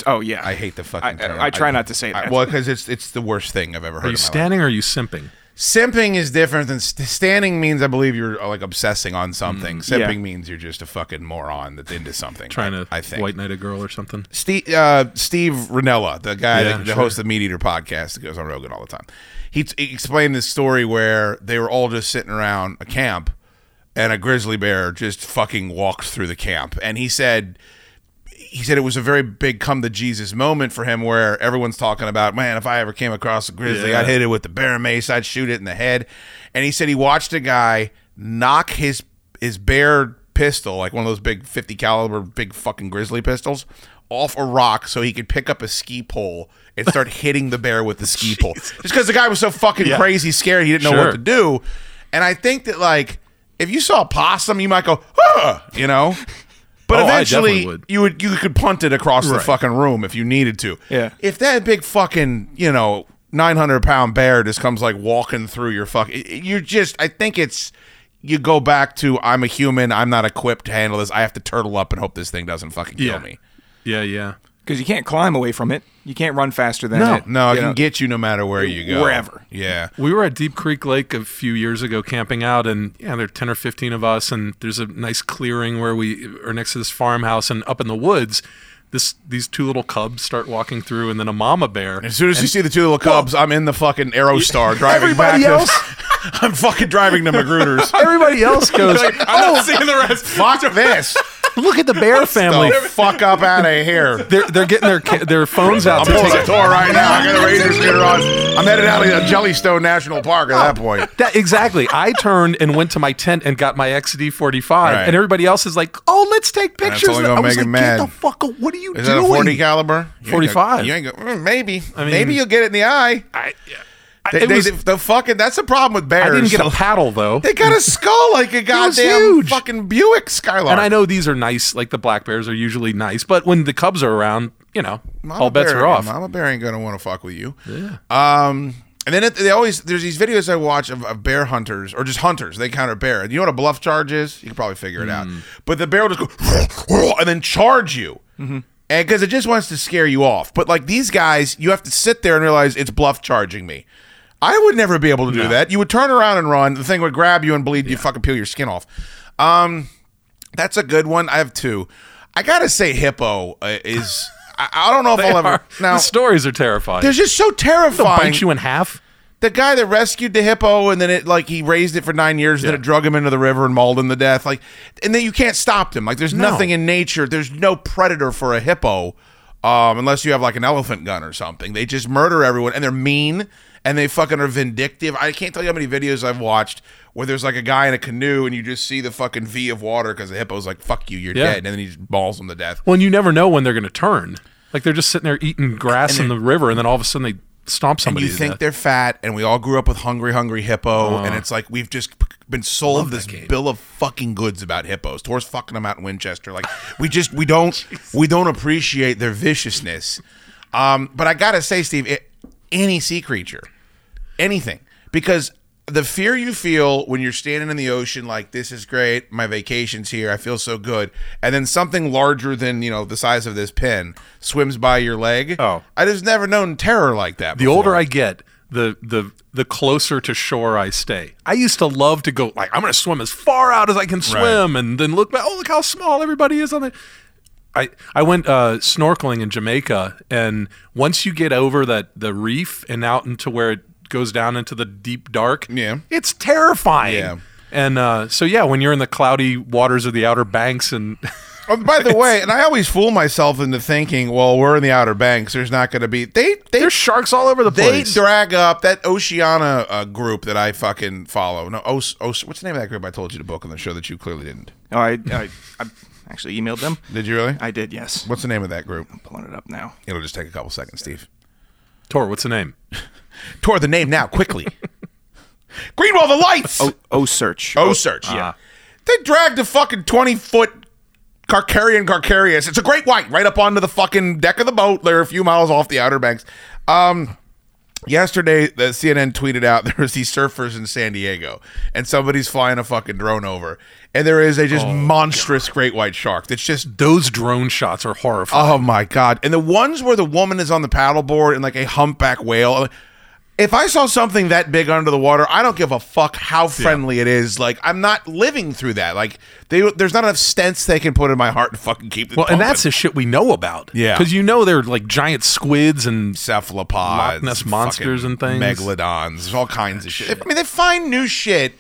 Speaker 6: oh yeah.
Speaker 7: I hate the fucking.
Speaker 6: I. I, I try not to say
Speaker 7: I-
Speaker 6: that.
Speaker 7: well, because it's it's the worst thing I've ever heard.
Speaker 10: Are you standing or are you simping?
Speaker 7: Simping is different than st- standing. Means I believe you're uh, like obsessing on something. Simping
Speaker 6: yeah.
Speaker 7: means you're just a fucking moron that's into something.
Speaker 10: Trying
Speaker 7: I,
Speaker 10: to
Speaker 7: I think.
Speaker 10: white knight a girl or something.
Speaker 7: Steve uh, Steve Rinella, the guy
Speaker 10: Yeah,
Speaker 7: that the
Speaker 10: sure.
Speaker 7: host of the Meat Eater podcast that goes on Rogan all the time. He, t- he explained this story where they were all just sitting around a camp, and a grizzly bear just fucking walks through the camp, and he said. He said it was a very big come to Jesus moment for him where everyone's talking about, man, if I ever came across a grizzly,
Speaker 10: Yeah.
Speaker 7: I'd hit it with the bear mace, I'd shoot it in the head. And he said he watched a guy knock his his bear pistol, like one of those big 50 caliber big fucking grizzly pistols, off a rock so he could pick up a ski pole and start hitting the bear with the ski pole. Just because the guy was so fucking
Speaker 10: Yeah.
Speaker 7: crazy scared he didn't know
Speaker 10: Sure.
Speaker 7: what to do. And I think that like if you saw a possum, you might go, huh, you know. But But
Speaker 10: Oh,
Speaker 7: eventually,
Speaker 10: definitely would.
Speaker 7: you would you could punt it across the fucking room if you needed to.
Speaker 11: Yeah.
Speaker 7: If that big fucking you know nine hundred pound bear just comes like walking through your fuck, you're just. I think it's. You go back to I'm a human. I'm not equipped to handle this. I have to turtle up and hope this thing doesn't fucking kill
Speaker 10: Yeah.
Speaker 7: me.
Speaker 10: Yeah, yeah.
Speaker 11: Because you can't climb away from it. You can't run faster than
Speaker 10: No.
Speaker 11: it.
Speaker 7: No, I
Speaker 11: you
Speaker 7: can
Speaker 11: know.
Speaker 7: get you no matter where you go.
Speaker 11: Wherever.
Speaker 7: Yeah.
Speaker 10: We were at Deep Creek Lake a few years ago camping out, and yeah, there are 10 or 15 of us, and there's a nice clearing where we are next to this farmhouse, and up in the woods, this these two little cubs start walking through, and then a mama bear.
Speaker 7: As soon as you see the two little cubs, I'm in the fucking Aerostar driving back.
Speaker 10: Everybody
Speaker 7: to-
Speaker 10: else-
Speaker 7: I'm fucking driving to Magruder's.
Speaker 10: Everybody else goes,
Speaker 7: Like, I'm
Speaker 10: oh,
Speaker 7: not seeing the rest. Fuck this.
Speaker 10: look at the bear family.
Speaker 7: The fuck up out of here.
Speaker 10: They're, they're getting their ca- their phones out
Speaker 7: I'm
Speaker 10: to
Speaker 7: pulling
Speaker 10: take
Speaker 7: a tour right now. I got a Ranger scooter on. I'm headed out of Jellystone National Park at that point.
Speaker 10: That, exactly. I turned and went to my tent and got my XD45,
Speaker 7: Right.
Speaker 10: and everybody else is like, "Oh, let's take
Speaker 7: That's
Speaker 10: pictures."
Speaker 7: only
Speaker 10: I was
Speaker 7: make
Speaker 10: like,
Speaker 7: him
Speaker 10: "Get
Speaker 7: mad.
Speaker 10: the fuck! a- What are you
Speaker 7: Is that
Speaker 10: doing?"
Speaker 7: a 40 caliber? You ain't gonna-
Speaker 10: 45.
Speaker 7: You ain't go, mm, maybe.
Speaker 10: I mean-
Speaker 7: maybe you'll get it in the eye.
Speaker 10: I,
Speaker 7: They,
Speaker 10: it
Speaker 7: they-
Speaker 10: was-
Speaker 7: the fucking that's the problem with bears.
Speaker 10: I didn't get a paddle though.
Speaker 7: They got a skull like a goddamn
Speaker 10: huge.
Speaker 7: fucking Buick Skylark.
Speaker 10: and I know these are nice, like the black bears are usually nice, but when the cubs are around, you know,
Speaker 7: Mama
Speaker 10: all bets
Speaker 7: bear,
Speaker 10: are off.
Speaker 7: Mama bear ain't gonna want to fuck with you. Yeah. Um. And then it, they always there's these videos I watch of, of bear hunters or just hunters. They counter bear. You know what a bluff charge is? You can probably figure it out.
Speaker 10: Hmm.
Speaker 7: But the bear will just go and then charge you.
Speaker 10: Mm-hmm.
Speaker 7: And because it just wants to scare you off. But like these guys, you have to sit there and realize it's bluff charging me. I would never be able to do that. You would turn around and run. The thing would grab you and bleed. You fucking peel your skin off. Um, that's a good one. I have two. I gotta say, hippo uh, is. I, I don't know if I'll ever.
Speaker 10: are-
Speaker 7: Now
Speaker 10: the stories are terrifying.
Speaker 7: they're just so terrifying.
Speaker 10: They'll bite you in half.
Speaker 7: the guy that rescued the hippo and then it like he raised it for nine years, and then it drug him into the river and mauled him to death. Like, and then you can't stop them. Like, there's
Speaker 10: No.
Speaker 7: nothing in nature. There's no predator for a hippo, um, unless you have like an elephant gun or something. They just murder everyone, and they're mean and they fucking are vindictive. I can't tell you how many videos I've watched where there's like a guy in a canoe and you just see the fucking V of water because the hippo's like, "Fuck you, you're
Speaker 10: Yeah.
Speaker 7: dead," and then he just mauls him to death.
Speaker 10: Well, and you never know when they're going to turn. Like they're just sitting there eating grass in the river, and then all of a sudden they stomp
Speaker 7: and
Speaker 10: somebody.
Speaker 7: you
Speaker 10: to
Speaker 7: think
Speaker 10: death.
Speaker 7: they're fat, and we all grew up with hungry, hungry hippo,
Speaker 10: Uh.
Speaker 7: and it's like we've just been sold this bill of fucking goods about hippos. Tor's fucking them out in Winchester. Like we just we don't we don't appreciate their viciousness. Um, but I gotta say, Steve, it, any sea creature, anything, because the fear you feel when you're standing in the ocean, like this is great, my vacation's here, I feel so good, and then something larger than you know the size of this pin swims by your leg.
Speaker 10: Oh.
Speaker 7: I just never known terror like that.
Speaker 10: the
Speaker 7: before.
Speaker 10: older I get, the the the closer to shore I stay. I used to love to go like I'm going to swim as far out as I can swim, and then look back. Oh, look how small everybody is on the. I I went uh, snorkeling in Jamaica, and once you get over that the reef and out into where it goes down into the deep dark,
Speaker 7: Yeah.
Speaker 10: it's terrifying.
Speaker 7: Yeah.
Speaker 10: And uh, so yeah, when you're in the cloudy waters of the Outer Banks and
Speaker 7: Oh, by the way, and I always fool myself into thinking, well, we're in the Outer Banks. There's not going to be they they
Speaker 10: there's sharks all over the place.
Speaker 7: they drag up that Oceana uh, group that I fucking follow. No, Os, Os, what's the name of that group I told you to book on the show that you clearly didn't?
Speaker 11: Oh, I, I, I actually emailed them.
Speaker 7: Did you really?
Speaker 11: I did, yes.
Speaker 7: What's the name of that group?
Speaker 11: I'm pulling it up now.
Speaker 7: It'll just take a couple seconds, Steve.
Speaker 10: Tor, what's the name?
Speaker 7: Tor the name now, quickly. Greenwell, the lights.
Speaker 11: O, o search.
Speaker 7: OCEARCH. Yeah. They dragged a fucking 20 foot Carcarian Carcarius. It's a great white right up onto the fucking deck of the boat. They're a few miles off the Outer Banks. Um, yesterday, the CNN tweeted out there was these surfers in San Diego, and somebody's flying a fucking drone over, and there is a just monstrous great white shark that's just
Speaker 10: Those drone shots are horrifying.
Speaker 7: Oh my god! And the ones where the woman is on the paddleboard and like a humpback whale. If I saw something that big under the water, I don't give a fuck how friendly it is. Like I'm not living through that. Like they, there's not enough stents they can put in my heart to fucking keep it.
Speaker 10: well, and that's the shit we know about.
Speaker 7: Yeah.
Speaker 10: because you know they're like giant squids and
Speaker 7: cephalopods,
Speaker 10: Loch Ness monsters and things.
Speaker 7: megalodons. There's all kinds of shit. I mean, they find new shit.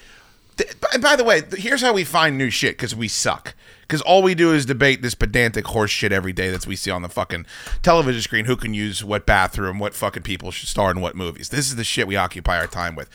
Speaker 7: And by the way, here's how we find new shit because we suck. Because all we do is debate this pedantic horse shit every day that we see on the fucking television screen. Who can use what bathroom? What fucking people should star in what movies? This is the shit we occupy our time with.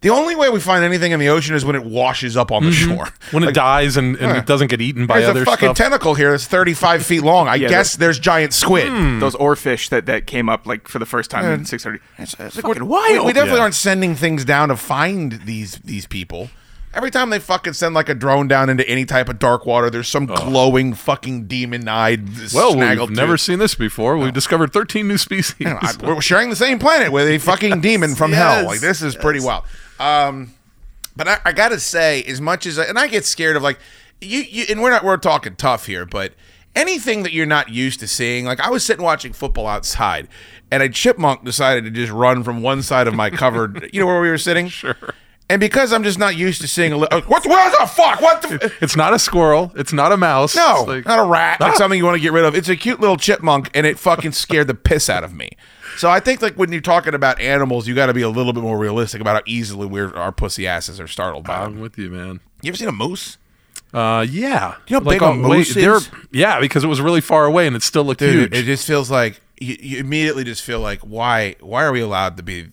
Speaker 7: The only way we find anything in the ocean is when it washes up on the mm-hmm. shore.
Speaker 10: when it dies and, and
Speaker 7: Huh.
Speaker 10: it doesn't get eaten by
Speaker 7: There's
Speaker 10: other
Speaker 7: a fucking
Speaker 10: stuff.
Speaker 7: tentacle here that's 35 feet long. I
Speaker 11: Yeah,
Speaker 7: guess
Speaker 11: the-
Speaker 7: there's giant squid. Hmm.
Speaker 11: Those oarfish that, that came up like for the first time in 600.
Speaker 7: It's, it's
Speaker 11: fucking
Speaker 7: we-
Speaker 11: wild.
Speaker 7: We, definitely
Speaker 10: Yeah.
Speaker 7: aren't sending things down to find these these people. Every time they fucking send like a drone down into any type of dark water, there's some glowing fucking demon-eyed
Speaker 10: Well, we've never seen this before. We've discovered 13 new species.
Speaker 7: I- we're sharing the same planet with a fucking demon from hell. Like this is pretty wild. Um, but I, I gotta say, as much as I, and I get scared of like you, you, and we're not we're talking tough here, but anything that you're not used to seeing, like I was sitting watching football outside, and a chipmunk decided to just run from one side of my covered, you know where we were sitting, sure. And because I'm just not used to seeing a li- uh, what what the fuck what the
Speaker 10: It's not a squirrel. It's not a mouse.
Speaker 7: no,
Speaker 10: It's like-
Speaker 7: not a rat. Like
Speaker 10: Ah!
Speaker 7: something you want to get rid of. It's a cute little chipmunk, and it fucking scared the piss out of me. So I think like when you're talking about animals, you got to be a little bit more realistic about how easily we're our pussy asses are startled by.
Speaker 10: I'm with you, man.
Speaker 7: You ever seen a moose?
Speaker 10: Uh, yeah.
Speaker 7: You know how big a moose
Speaker 10: they're-
Speaker 7: is?
Speaker 10: Yeah, because it was really far away and it still looked
Speaker 7: Dude,
Speaker 10: huge.
Speaker 7: it just feels like you, you immediately just feel like why why are we allowed to be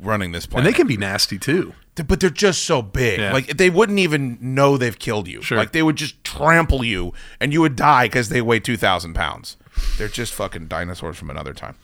Speaker 7: running this planet?
Speaker 10: and
Speaker 7: planet?
Speaker 10: they can be nasty too.
Speaker 7: Th- but they're just so big.
Speaker 10: Yeah.
Speaker 7: Like they wouldn't even know they've killed you. Like they would just trample you, and you would die because they weigh two thousand pounds. They're just fucking dinosaurs from another time.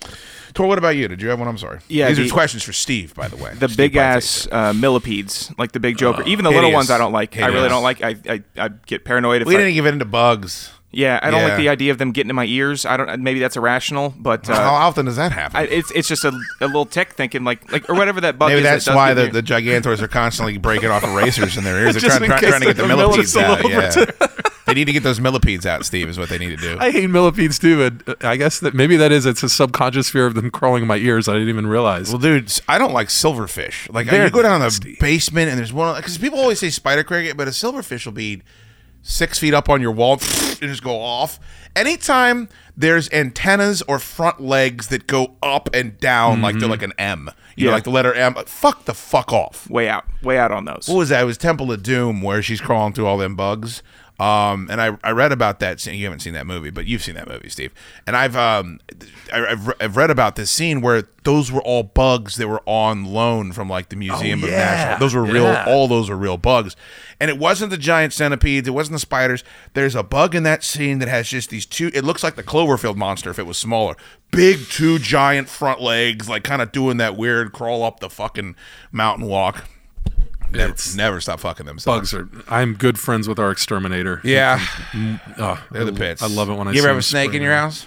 Speaker 7: Tor, what about you? Did you have one? I'm sorry.
Speaker 11: Yeah,
Speaker 7: these
Speaker 11: the-
Speaker 7: are questions for Steve, by the way.
Speaker 11: The
Speaker 7: Steve
Speaker 11: big ass uh, millipedes, like the big Joker.
Speaker 7: Oh,
Speaker 11: Even the little ones, I don't like. I really don't like. I I, I get paranoid if
Speaker 7: We
Speaker 11: I,
Speaker 7: didn't get into bugs.
Speaker 11: Yeah, I don't
Speaker 7: Yeah.
Speaker 11: like the idea of them getting in my ears. I don't. Maybe that's irrational, but uh,
Speaker 7: How often does that happen?
Speaker 11: I, it's it's just a, a little tick thinking like like or whatever that bug
Speaker 7: Maybe
Speaker 11: is. that
Speaker 7: that's
Speaker 11: does
Speaker 7: why
Speaker 11: get
Speaker 7: the,
Speaker 11: in
Speaker 7: the gigantors are constantly breaking off erasers in their ears. They're
Speaker 10: Just
Speaker 7: trying,
Speaker 10: in
Speaker 7: trying,
Speaker 10: case
Speaker 7: trying to get the
Speaker 10: the mill
Speaker 7: millipedes out.
Speaker 10: little
Speaker 7: Yeah. they need to get those millipedes out, Steve, is what they need to do.
Speaker 10: I hate millipedes too, and uh, I guess that maybe that is it's a subconscious fear of them crawling in my ears. I didn't even realize.
Speaker 7: Well, dude, s- I don't like silverfish. Like
Speaker 10: They're
Speaker 7: you go down
Speaker 10: nasty.
Speaker 7: the basement and there's one because people always say spider cricket, but a silverfish will be six feet up on your wall and just go off. Anytime there's antennas or front legs that go up and down like they're mm-hmm. like an M, you know,
Speaker 11: Yeah.
Speaker 7: like the letter M. Fuck the fuck off.
Speaker 11: way out, way out on those.
Speaker 7: What was that? It was Temple of Doom where she's crawling through all them bugs. Um, and I, I read about that scene. You haven't seen that movie, but you've seen that movie, Steve. And I've um I, I've, re- I've read about this scene where those were all bugs that were on loan from like the Museum of
Speaker 10: yeah.
Speaker 7: National. Those were real.
Speaker 10: Yeah.
Speaker 7: All those were real bugs. And it wasn't the giant centipedes. It wasn't the spiders. There's a bug in that scene that has just these two. It looks like the Cloverfield monster if it was smaller. Big two giant front legs, like kind of doing that weird crawl up the fucking mountain walk. Never,
Speaker 10: It's-
Speaker 7: never stop fucking themselves.
Speaker 10: Bugs are. I'm good friends with our exterminator.
Speaker 7: Yeah.
Speaker 10: Oh,
Speaker 7: They're the pits.
Speaker 10: I love it when I.
Speaker 7: You ever have a snake in your
Speaker 10: around.
Speaker 7: house?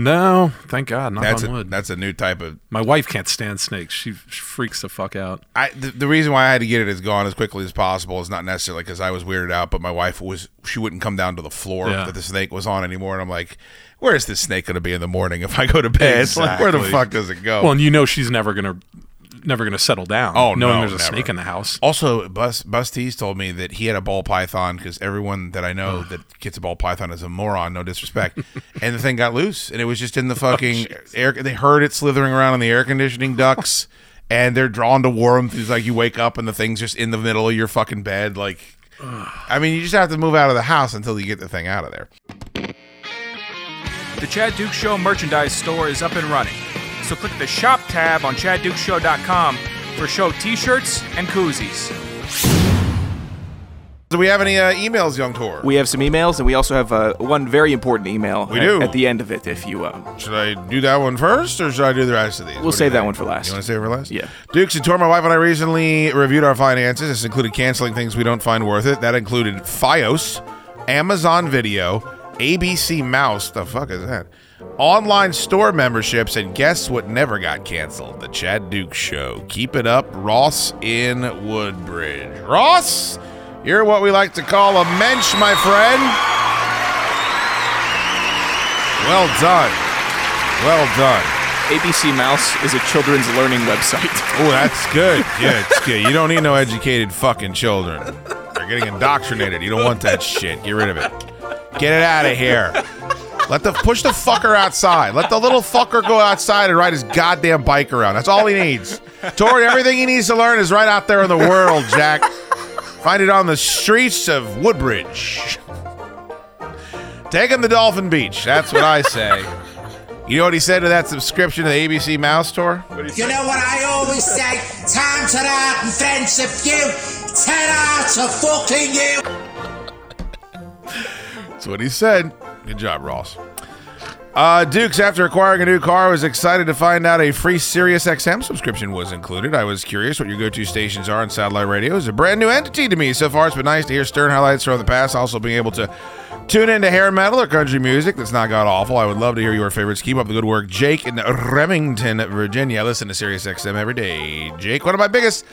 Speaker 10: No, thank God. Not
Speaker 7: That's
Speaker 10: on
Speaker 7: a
Speaker 10: wood.
Speaker 7: that's a new type of.
Speaker 10: My wife can't stand snakes. She, she freaks the fuck out.
Speaker 7: I the, the reason why I had to get it as gone as quickly as possible is not necessarily because I was weirded out, but my wife was she wouldn't come down to the floor
Speaker 10: Yeah.
Speaker 7: that the snake was on anymore, and I'm like, where is this snake going to be in the morning if I go to bed? It's like, where the fuck does it go?
Speaker 10: Well, and you know she's never gonna, never gonna settle down.
Speaker 7: Oh
Speaker 10: knowing
Speaker 7: no,
Speaker 10: there's a
Speaker 7: never.
Speaker 10: snake in the house.
Speaker 7: Also, Bus Busties told me that he had a ball python because everyone that I know that gets a ball python is a moron. No disrespect, and the thing got loose, and it was just in the fucking oh, air. They heard it slithering around in the air conditioning ducts, and they're drawn to warmth. It's like you wake up and the thing's just in the middle of your fucking bed. Like, I mean, you just have to move out of the house until you get the thing out of there.
Speaker 6: The Chad Dukes Show merchandise store is up and running. So click the shop tab on chaddukeshow.com for show t-shirts and koozies.
Speaker 7: Do we have any uh, emails, Young Tor?
Speaker 11: We have some emails, and we also have uh, one very important email.
Speaker 7: We
Speaker 11: at,
Speaker 7: do.
Speaker 11: at the end of it. If you, uh,
Speaker 7: Should I do that one first, or should I do the rest of these?
Speaker 11: we'll
Speaker 7: What
Speaker 11: save that
Speaker 7: think?
Speaker 11: one for last.
Speaker 7: You want to save it for last?
Speaker 11: Yeah.
Speaker 7: Dukes and Tor, my wife and I recently reviewed our finances. This included canceling things we don't find worth it. That included Fios, Amazon Video, ABC Mouse. The fuck is that? Online store memberships, and guess what never got canceled? The Chad Dukes Show. Keep it up, Ross in Woodbridge. Ross, you're what we like to call a mensch, my friend. Well done. Well done.
Speaker 11: ABC Mouse is a children's learning website.
Speaker 7: Oh, that's good. Yeah, it's good. You don't need no educated fucking children. They're getting indoctrinated. You don't want that shit. Get rid of it. Get it out of here. Let the push the fucker outside. Let the little fucker go outside and ride his goddamn bike around. That's all he needs. Tori, everything he needs to learn is right out there in the world, Jack. Find it on the streets of Woodbridge. Take him to Dolphin Beach. That's what I say. You know what he said to that subscription to the ABC Mouse Tor?
Speaker 12: You know what I always say? Time to art and friendship you. Ten out to fucking you.
Speaker 7: That's what he said. Good job, Ross. Uh, Dukes, after acquiring a new car, was excited to find out a free Sirius XM subscription was included. I was curious what your go-to stations are on satellite radio. It's a brand new entity to me. So far, it's been nice to hear Stern highlights from the past. Also, being able to tune into hair metal or country music that's not god awful. I would love to hear your favorites. Keep up the good work, Jake in Remington, Virginia. I listen to Sirius XM every day. Jake, one of my biggest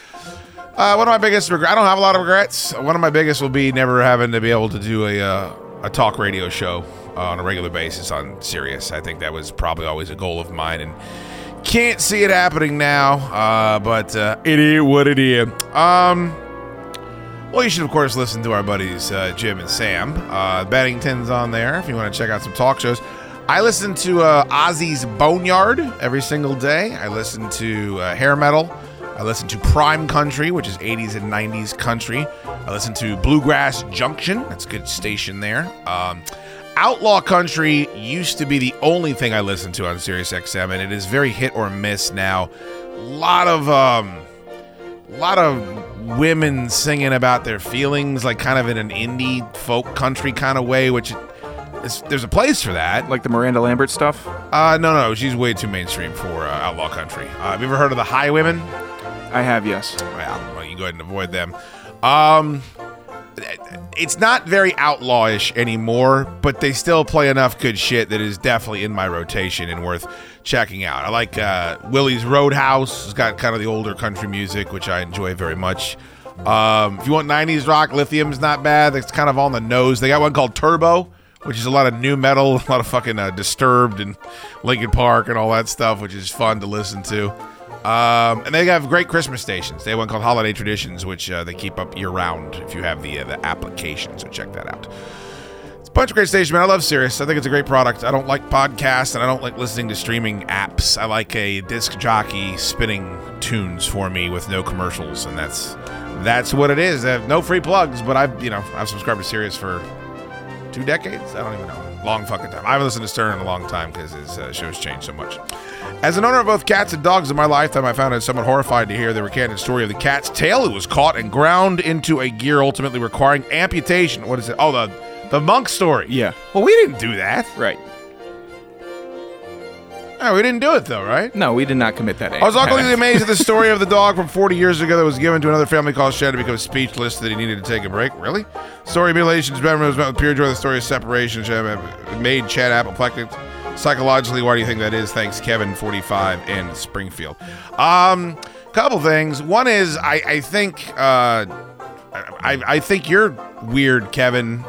Speaker 7: uh, one of my biggest regrets. I don't have a lot of regrets. One of my biggest will be never having to be able to do a uh, a talk radio show on a regular basis on Sirius. I think that was probably always a goal of mine, and can't see it happening now. Uh, but uh, it is what it is. Um. Well, you should of course listen to our buddies uh, Jim and Sam. Uh, on there if you want to check out some talk shows. I listen to uh, Ozzy's Boneyard every single day. I listen to uh, hair metal. I listen to Prime Country, which is 80s and 90s country. I listen to Bluegrass Junction. That's a good station there. Um, Outlaw Country used to be the only thing I listened to on Sirius XM, and it is very hit or miss now. A lot of um, a lot of women singing about their feelings, like kind of in an indie folk country kind of way, which is, there's a place for that.
Speaker 11: Like the Miranda Lambert stuff?
Speaker 7: Uh, no, no, she's way too mainstream for uh, outlaw country. Uh, have you ever heard of the Highwomen?
Speaker 11: I have, yes.
Speaker 7: Well, well, you can go ahead and avoid them. Um, it's not very outlawish anymore, but they still play enough good shit that is definitely in my rotation and worth checking out. I like uh, Willie's Roadhouse. It's got kind of the older country music, which I enjoy very much. Um, if you want 90s rock, Lithium's not bad. It's kind of on the nose. They got one called Turbo, which is a lot of new metal, a lot of fucking uh, Disturbed and Linkin Park and all that stuff, which is fun to listen to. Um, and they have great Christmas stations. They have one called Holiday Traditions, which uh, they keep up year round if you have the uh, the application. So check that out. It's a bunch of great stations, man. I love Sirius. I think it's a great product. I don't like podcasts and I don't like listening to streaming apps. I like a disc jockey spinning tunes for me with no commercials, and that's that's what it is. No free plugs, but I've you know I've subscribed to Sirius for two decades. I don't even know. Long fucking time. I haven't listened to Stern in a long time because his uh, show's changed so much. As an owner of both cats and dogs in my lifetime, I found it somewhat horrified to hear the recanted story of the cat's tail who was caught and ground into a gear, ultimately requiring amputation. What is it? Oh, the the monk story.
Speaker 11: Yeah.
Speaker 7: Well, we didn't do that.
Speaker 11: Right.
Speaker 7: Oh, we didn't do it though, right?
Speaker 11: No, we did not commit that.
Speaker 7: I was utterly amazed at the story of the dog from 40 years ago that was given to another family called Shed to become speechless that he needed to take a break. Really? Story of mutilations, memory was met with pure joy. The story of separation Chad made Chad apoplectic. Psychologically, why do you think that is? Thanks, Kevin, 45 in Springfield. Um, couple things. One is I, I think uh, I, I think you're weird, Kevin.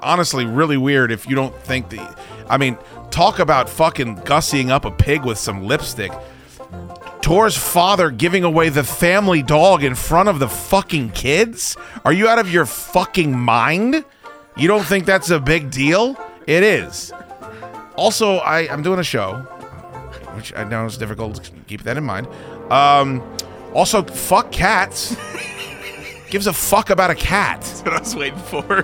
Speaker 7: Honestly, really weird if you don't think the. I mean, talk about fucking gussying up a pig with some lipstick. Tor's father giving away the family dog in front of the fucking kids? Are you out of your fucking mind? You don't think that's a big deal? It is. Also, I, I'm doing a show, which I know is difficult. Keep that in mind. Um, also, fuck cats. Gives a fuck about a cat.
Speaker 11: That's what I was waiting for.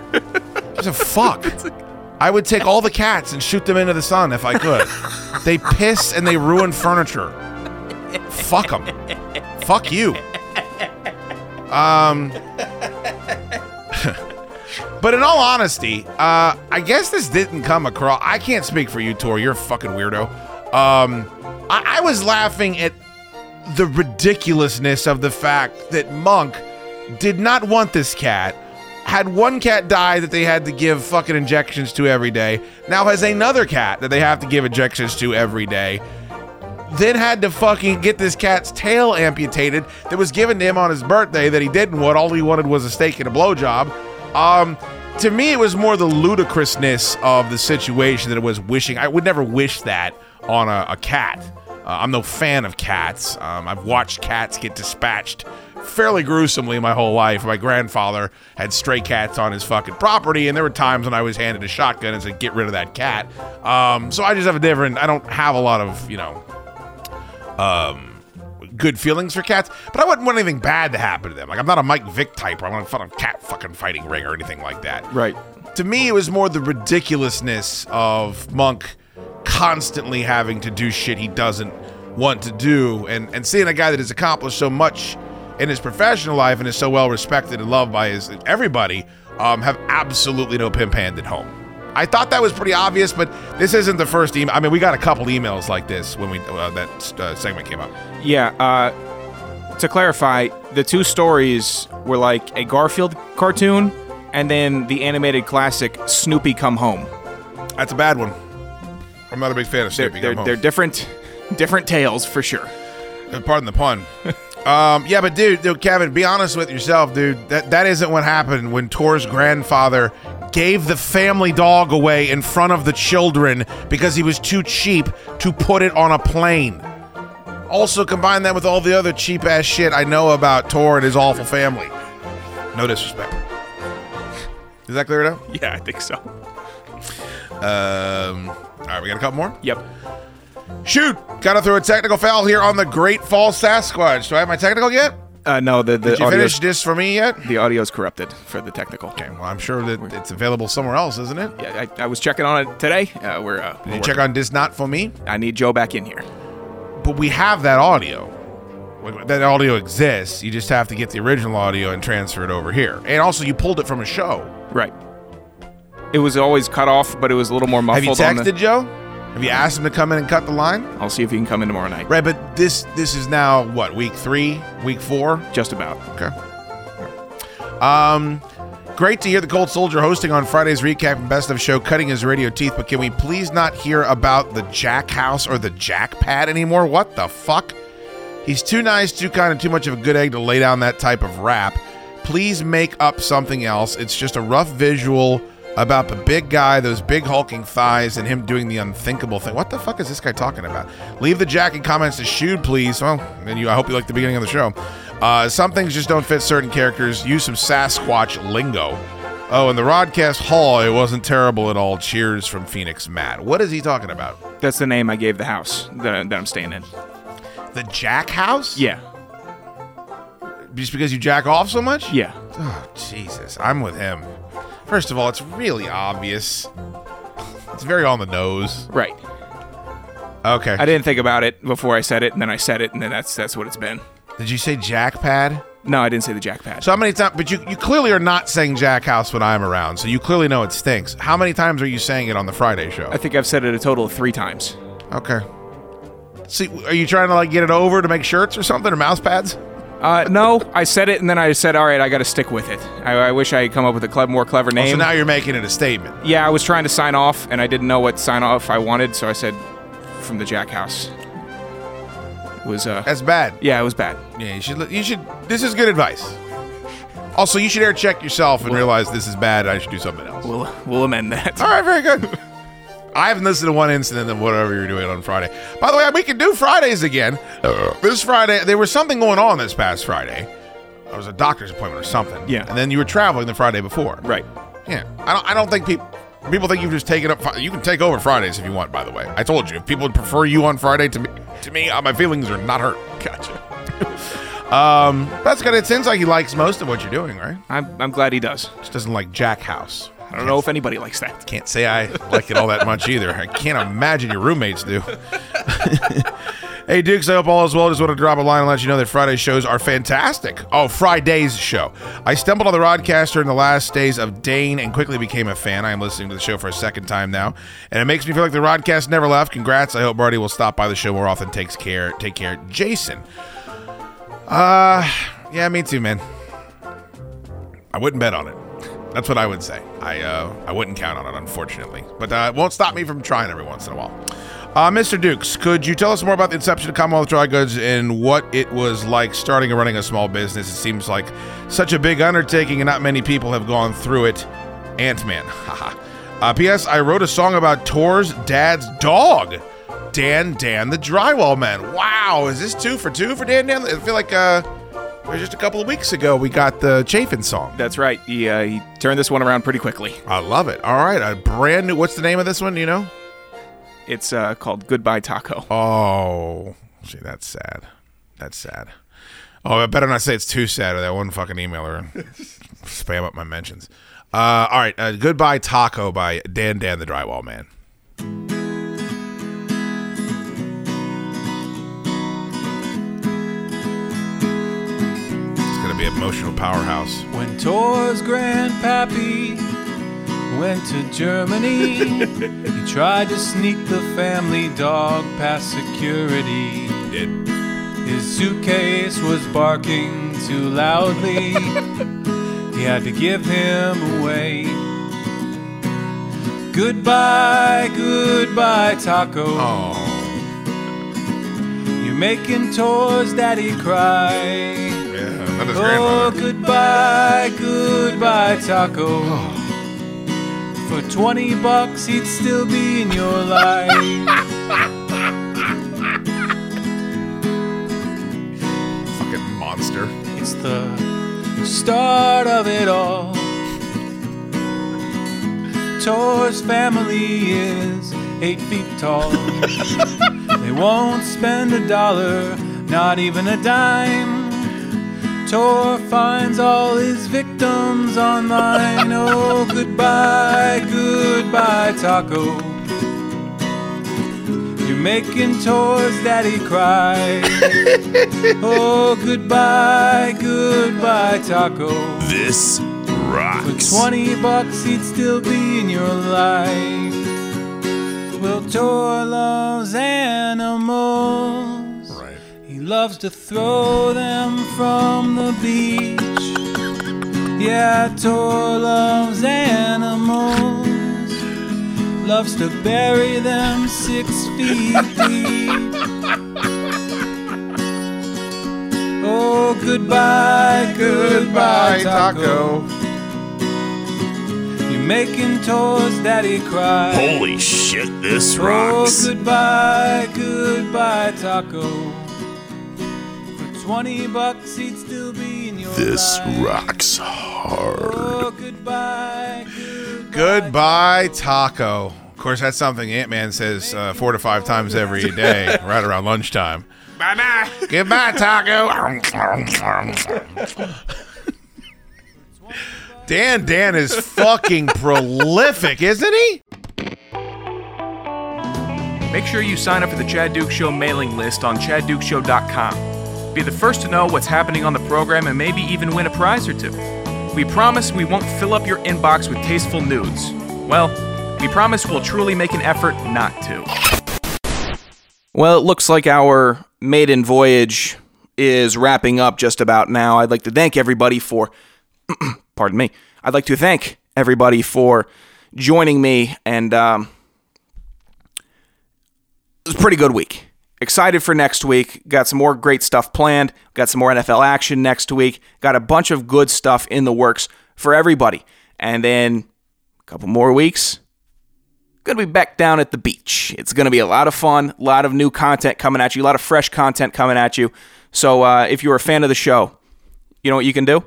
Speaker 7: Gives a fuck. I would take all the cats and shoot them into the sun if I could. they piss and they ruin furniture. Fuck them. Fuck you. Um. but in all honesty, uh, I guess this didn't come across. I can't speak for you, Tor. You're a fucking weirdo. Um, I, I was laughing at the ridiculousness of the fact that Monk did not want this cat had one cat die that they had to give fucking injections to every day. Now has another cat that they have to give injections to every day. Then had to fucking get this cat's tail amputated that was given to him on his birthday that he didn't want. All he wanted was a steak and a blowjob. Um, to me, it was more the ludicrousness of the situation that it was wishing. I would never wish that on a, a cat. Uh, I'm no fan of cats. Um, I've watched cats get dispatched fairly gruesomely my whole life. My grandfather had stray cats on his fucking property, and there were times when I was handed a shotgun and said, "Get rid of that cat." Um, so I just have a different. I don't have a lot of you know, um, good feelings for cats, but I wouldn't want anything bad to happen to them. Like I'm not a Mike Vick type, or I want to a cat fucking fighting ring or anything like that.
Speaker 11: Right.
Speaker 7: To me, it was more the ridiculousness of Monk constantly having to do shit he doesn't want to do, and and seeing a guy that has accomplished so much in his professional life and is so well respected and loved by his everybody, um, have absolutely no pimp hand at home. I thought that was pretty obvious, but this isn't the first email. I mean, we got a couple emails like this when we uh, that uh, segment came up.
Speaker 6: Yeah. Uh, to clarify, the two stories were like a Garfield cartoon and then the animated classic Snoopy Come Home.
Speaker 7: That's a bad one. I'm not a big fan of
Speaker 6: They're,
Speaker 7: Snoopy.
Speaker 6: they're,
Speaker 7: Come Home.
Speaker 6: they're different, different tales for sure.
Speaker 7: Uh, Pardon the pun. um, yeah, but dude, dude, Kevin, be honest with yourself, dude. That that isn't what happened when Tor's grandfather gave the family dog away in front of the children because he was too cheap to put it on a plane. Also, combine that with all the other cheap ass shit I know about Tor and his awful family. No disrespect. Is that clear it up?
Speaker 6: Yeah, I think so.
Speaker 7: Um, all right, we got a couple more.
Speaker 6: Yep.
Speaker 7: Shoot, gotta throw a technical foul here on the Great Falls Sasquatch. Do I have my technical yet?
Speaker 6: Uh, no, the the
Speaker 7: Did you finish this for me yet?
Speaker 6: The audio's corrupted for the technical.
Speaker 7: Okay, well, I'm sure that it's available somewhere else, isn't it?
Speaker 6: Yeah, I, I was checking on it today. Uh, we're. Uh,
Speaker 7: Did you check on this not for me?
Speaker 6: I need Joe back in here.
Speaker 7: But we have that audio. That audio exists. You just have to get the original audio and transfer it over here. And also, you pulled it from a show.
Speaker 6: Right. It was always cut off, but it was a little more muffled.
Speaker 7: Have you texted
Speaker 6: the,
Speaker 7: Joe? Have you asked him to come in and cut the line?
Speaker 6: I'll see if he can come in tomorrow night.
Speaker 7: Right, but this this is now what week three, week four.
Speaker 6: Just about.
Speaker 7: Okay. Um, great to hear the Cold Soldier hosting on Friday's recap and best of show, cutting his radio teeth. But can we please not hear about the Jack House or the Jack Pad anymore? What the fuck? He's too nice, too kind, and too much of a good egg to lay down that type of rap. Please make up something else. It's just a rough visual about the big guy, those big hulking thighs, and him doing the unthinkable thing. What the fuck is this guy talking about? Leave the Jack in comments to Shood, please. Well, and you, I hope you like the beginning of the show. Uh, some things just don't fit certain characters. Use some Sasquatch lingo. Oh, and the Rodcast Hall, it wasn't terrible at all. Cheers from Phoenix Matt. What is he talking about?
Speaker 6: That's the name I gave the house that, that I'm staying in.
Speaker 7: The Jack House?
Speaker 6: Yeah.
Speaker 7: Just because you jack off so much?
Speaker 6: Yeah.
Speaker 7: Oh, Jesus. I'm with him. First of all, it's really obvious. It's very on the nose.
Speaker 6: Right.
Speaker 7: Okay.
Speaker 6: I didn't think about it before I said it, and then I said it, and then that's that's what it's been.
Speaker 7: Did you say Jack Pad?
Speaker 6: No, I didn't say the jack pad.
Speaker 7: So how many times? But you, you clearly are not saying Jack House when I'm around, so you clearly know it stinks. How many times are you saying it on the Friday show?
Speaker 6: I think I've said it a total of three times.
Speaker 7: Okay. See, are you trying to like get it over to make shirts or something or mouse pads?
Speaker 6: Uh, no, I said it, and then I said, "All right, I got to stick with it." I, I wish I had come up with a cle- more clever
Speaker 7: Oh,
Speaker 6: name.
Speaker 7: so now you're making it a statement.
Speaker 6: yeah, I was trying to sign off, and I didn't know what sign off I wanted, so I said, "From the Jack House." It was uh,
Speaker 7: That's bad.
Speaker 6: yeah, it was bad.
Speaker 7: Yeah, you should. You should. This is good advice. Also, you should air check yourself and realize this is bad. I should do something else.
Speaker 6: We'll we'll amend that.
Speaker 7: All right, very good. I haven't listened to one incident of whatever you're doing on Friday. By the way, we can do Fridays again. This Friday, there was something going on this past Friday. It was a doctor's appointment or something.
Speaker 6: Yeah.
Speaker 7: And then you were traveling the Friday before.
Speaker 6: Right.
Speaker 7: Yeah. I don't. I don't think people. People think you've just taken up. You can take over Fridays if you want. By the way, I told you if people would prefer you on Friday to me, to me, uh, my feelings are not hurt.
Speaker 6: Gotcha.
Speaker 7: Um, that's good. It seems like he likes most of what you're doing, right?
Speaker 6: I'm I'm glad he does.
Speaker 7: Just doesn't like Jack House.
Speaker 6: I don't know if anybody likes that.
Speaker 7: Can't say I like it all that much either. I can't imagine your roommates do. hey, Dukes, I hope all is well. Just want to drop a line and let you know that Friday's shows are fantastic. Oh, Friday's show. I stumbled on the Rodcaster in the last days of Dane and quickly became a fan. I am listening to the show for a second time now, and it makes me feel like the Rodcast never left. Congrats. I hope Marty will stop by the show more often. Takes care. Take care. Jason. Uh, yeah, me too, man. I wouldn't bet on it. That's what I would say. I uh, I wouldn't count on it, unfortunately. But uh, it won't stop me from trying every once in a while. Uh, Mr. Dukes, could you tell us more about the inception of Commonwealth Dry Goods and what it was like starting and running a small business? It seems like such a big undertaking, and not many people have gone through it. Ant Man. Uh, P.S. I wrote a song about Tor's dad's dog, Dan Dan the Drywall Man. Wow, is this two for two for Dan Dan? I feel like uh, just a couple of weeks ago we got the Chafin song.
Speaker 6: That's right. He uh, he turned this one around pretty quickly.
Speaker 7: I love it. All right, a brand new. What's the name of this one? Do you know?
Speaker 6: It's uh, called Goodbye Taco.
Speaker 7: Oh, see, that's sad. That's sad. Oh, I better not say it's too sad, or that one fucking emailer spam up my mentions. Uh, all right, uh, goodbye taco by Dan Dan the Drywall Man. Gonna be an emotional powerhouse.
Speaker 13: When Tor's grandpappy went to Germany. he tried to sneak the family dog past security.
Speaker 7: Did.
Speaker 13: His suitcase was barking too loudly. he had to give him away. Goodbye, goodbye, Taco.
Speaker 7: Oh.
Speaker 13: Making toys, Daddy cry.
Speaker 7: Yeah, not his
Speaker 13: Oh, goodbye, goodbye, Taco. For 20 bucks, he'd still be in your life.
Speaker 7: Fucking monster.
Speaker 13: It's the start of it all. Tor's family is eight feet tall. they won't spend a dollar, not even a dime. Tor finds all his victims online. Oh, goodbye, goodbye, Taco. You're making Tor's daddy cry. oh, goodbye, goodbye, Taco.
Speaker 2: This rocks.
Speaker 13: For 20 bucks, he'd still be in your life. Well, Tor loves animals.
Speaker 7: Right.
Speaker 13: He loves to throw them from the beach. Yeah, Tor loves animals. Loves to bury them six feet deep. Oh, goodbye, goodbye, Taco. You're making Tor's daddy cry.
Speaker 2: Holy shit, this
Speaker 13: Oh,
Speaker 2: rocks.
Speaker 13: goodbye, goodbye, Taco. For 20 bucks, he'd still be in your
Speaker 2: This
Speaker 13: life.
Speaker 2: rocks hard.
Speaker 13: Oh, goodbye,
Speaker 7: Goodbye, taco. Of course, that's something Ant Man says uh, four to five times every day, right around lunchtime.
Speaker 11: Bye bye.
Speaker 7: Goodbye, taco. Dan Dan is fucking prolific, isn't he?
Speaker 6: Make sure you sign up for the Chad Dukes Show mailing list on chaddukeshow.com. Be the first to know what's happening on the program and maybe even win a prize or two. We promise we won't fill up your inbox with tasteful nudes. Well, we promise we'll truly make an effort not to. Well, it looks like our maiden voyage is wrapping up just about now. I'd like to thank everybody for, pardon me, I'd like to thank everybody for joining me and, um, it was a pretty good week. Excited for next week. Got some more great stuff planned. Got some more NFL action next week. Got a bunch of good stuff in the works for everybody. And then a couple more weeks. Gonna be back down at the beach. It's gonna be a lot of fun, a lot of new content coming at you, a lot of fresh content coming at you. So uh, if you're a fan of the show, you know what you can do?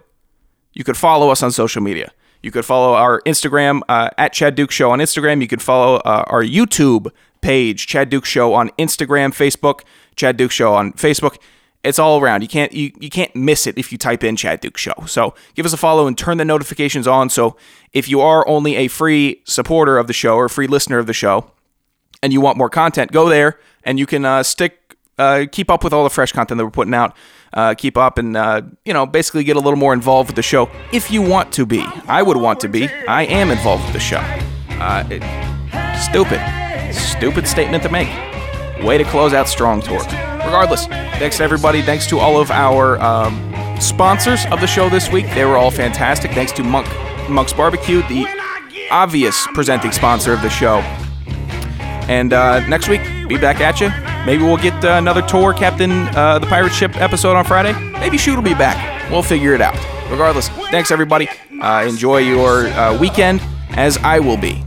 Speaker 6: You could follow us on social media. You could follow our Instagram uh, at Chad Dukes Show on Instagram. You could follow uh, our YouTube page, Chad Dukes Show on Instagram, Facebook, Chad Dukes Show on Facebook. It's all around. You can't you, you can't miss it if you type in Chad Dukes Show. So give us a follow and turn the notifications on. So if you are only a free supporter of the show or a free listener of the show, and you want more content, go there and you can uh, stick uh, keep up with all the fresh content that we're putting out. Uh, keep up and uh, you know basically get a little more involved with the show if you want to be. I would want to be. I am involved with the show. Uh, it, stupid, stupid statement to make. Way to close out Strong Tor. Regardless, thanks to everybody. Thanks to all of our um, sponsors of the show this week. They were all fantastic. Thanks to Monk Monk's Barbecue, the obvious presenting sponsor of the show. And uh, next week, be back at you. Maybe we'll get uh, another tour, Captain uh, the Pirate Ship episode on Friday. Maybe Shood will be back. We'll figure it out. Regardless, thanks everybody. Uh, enjoy your uh, weekend, as I will be.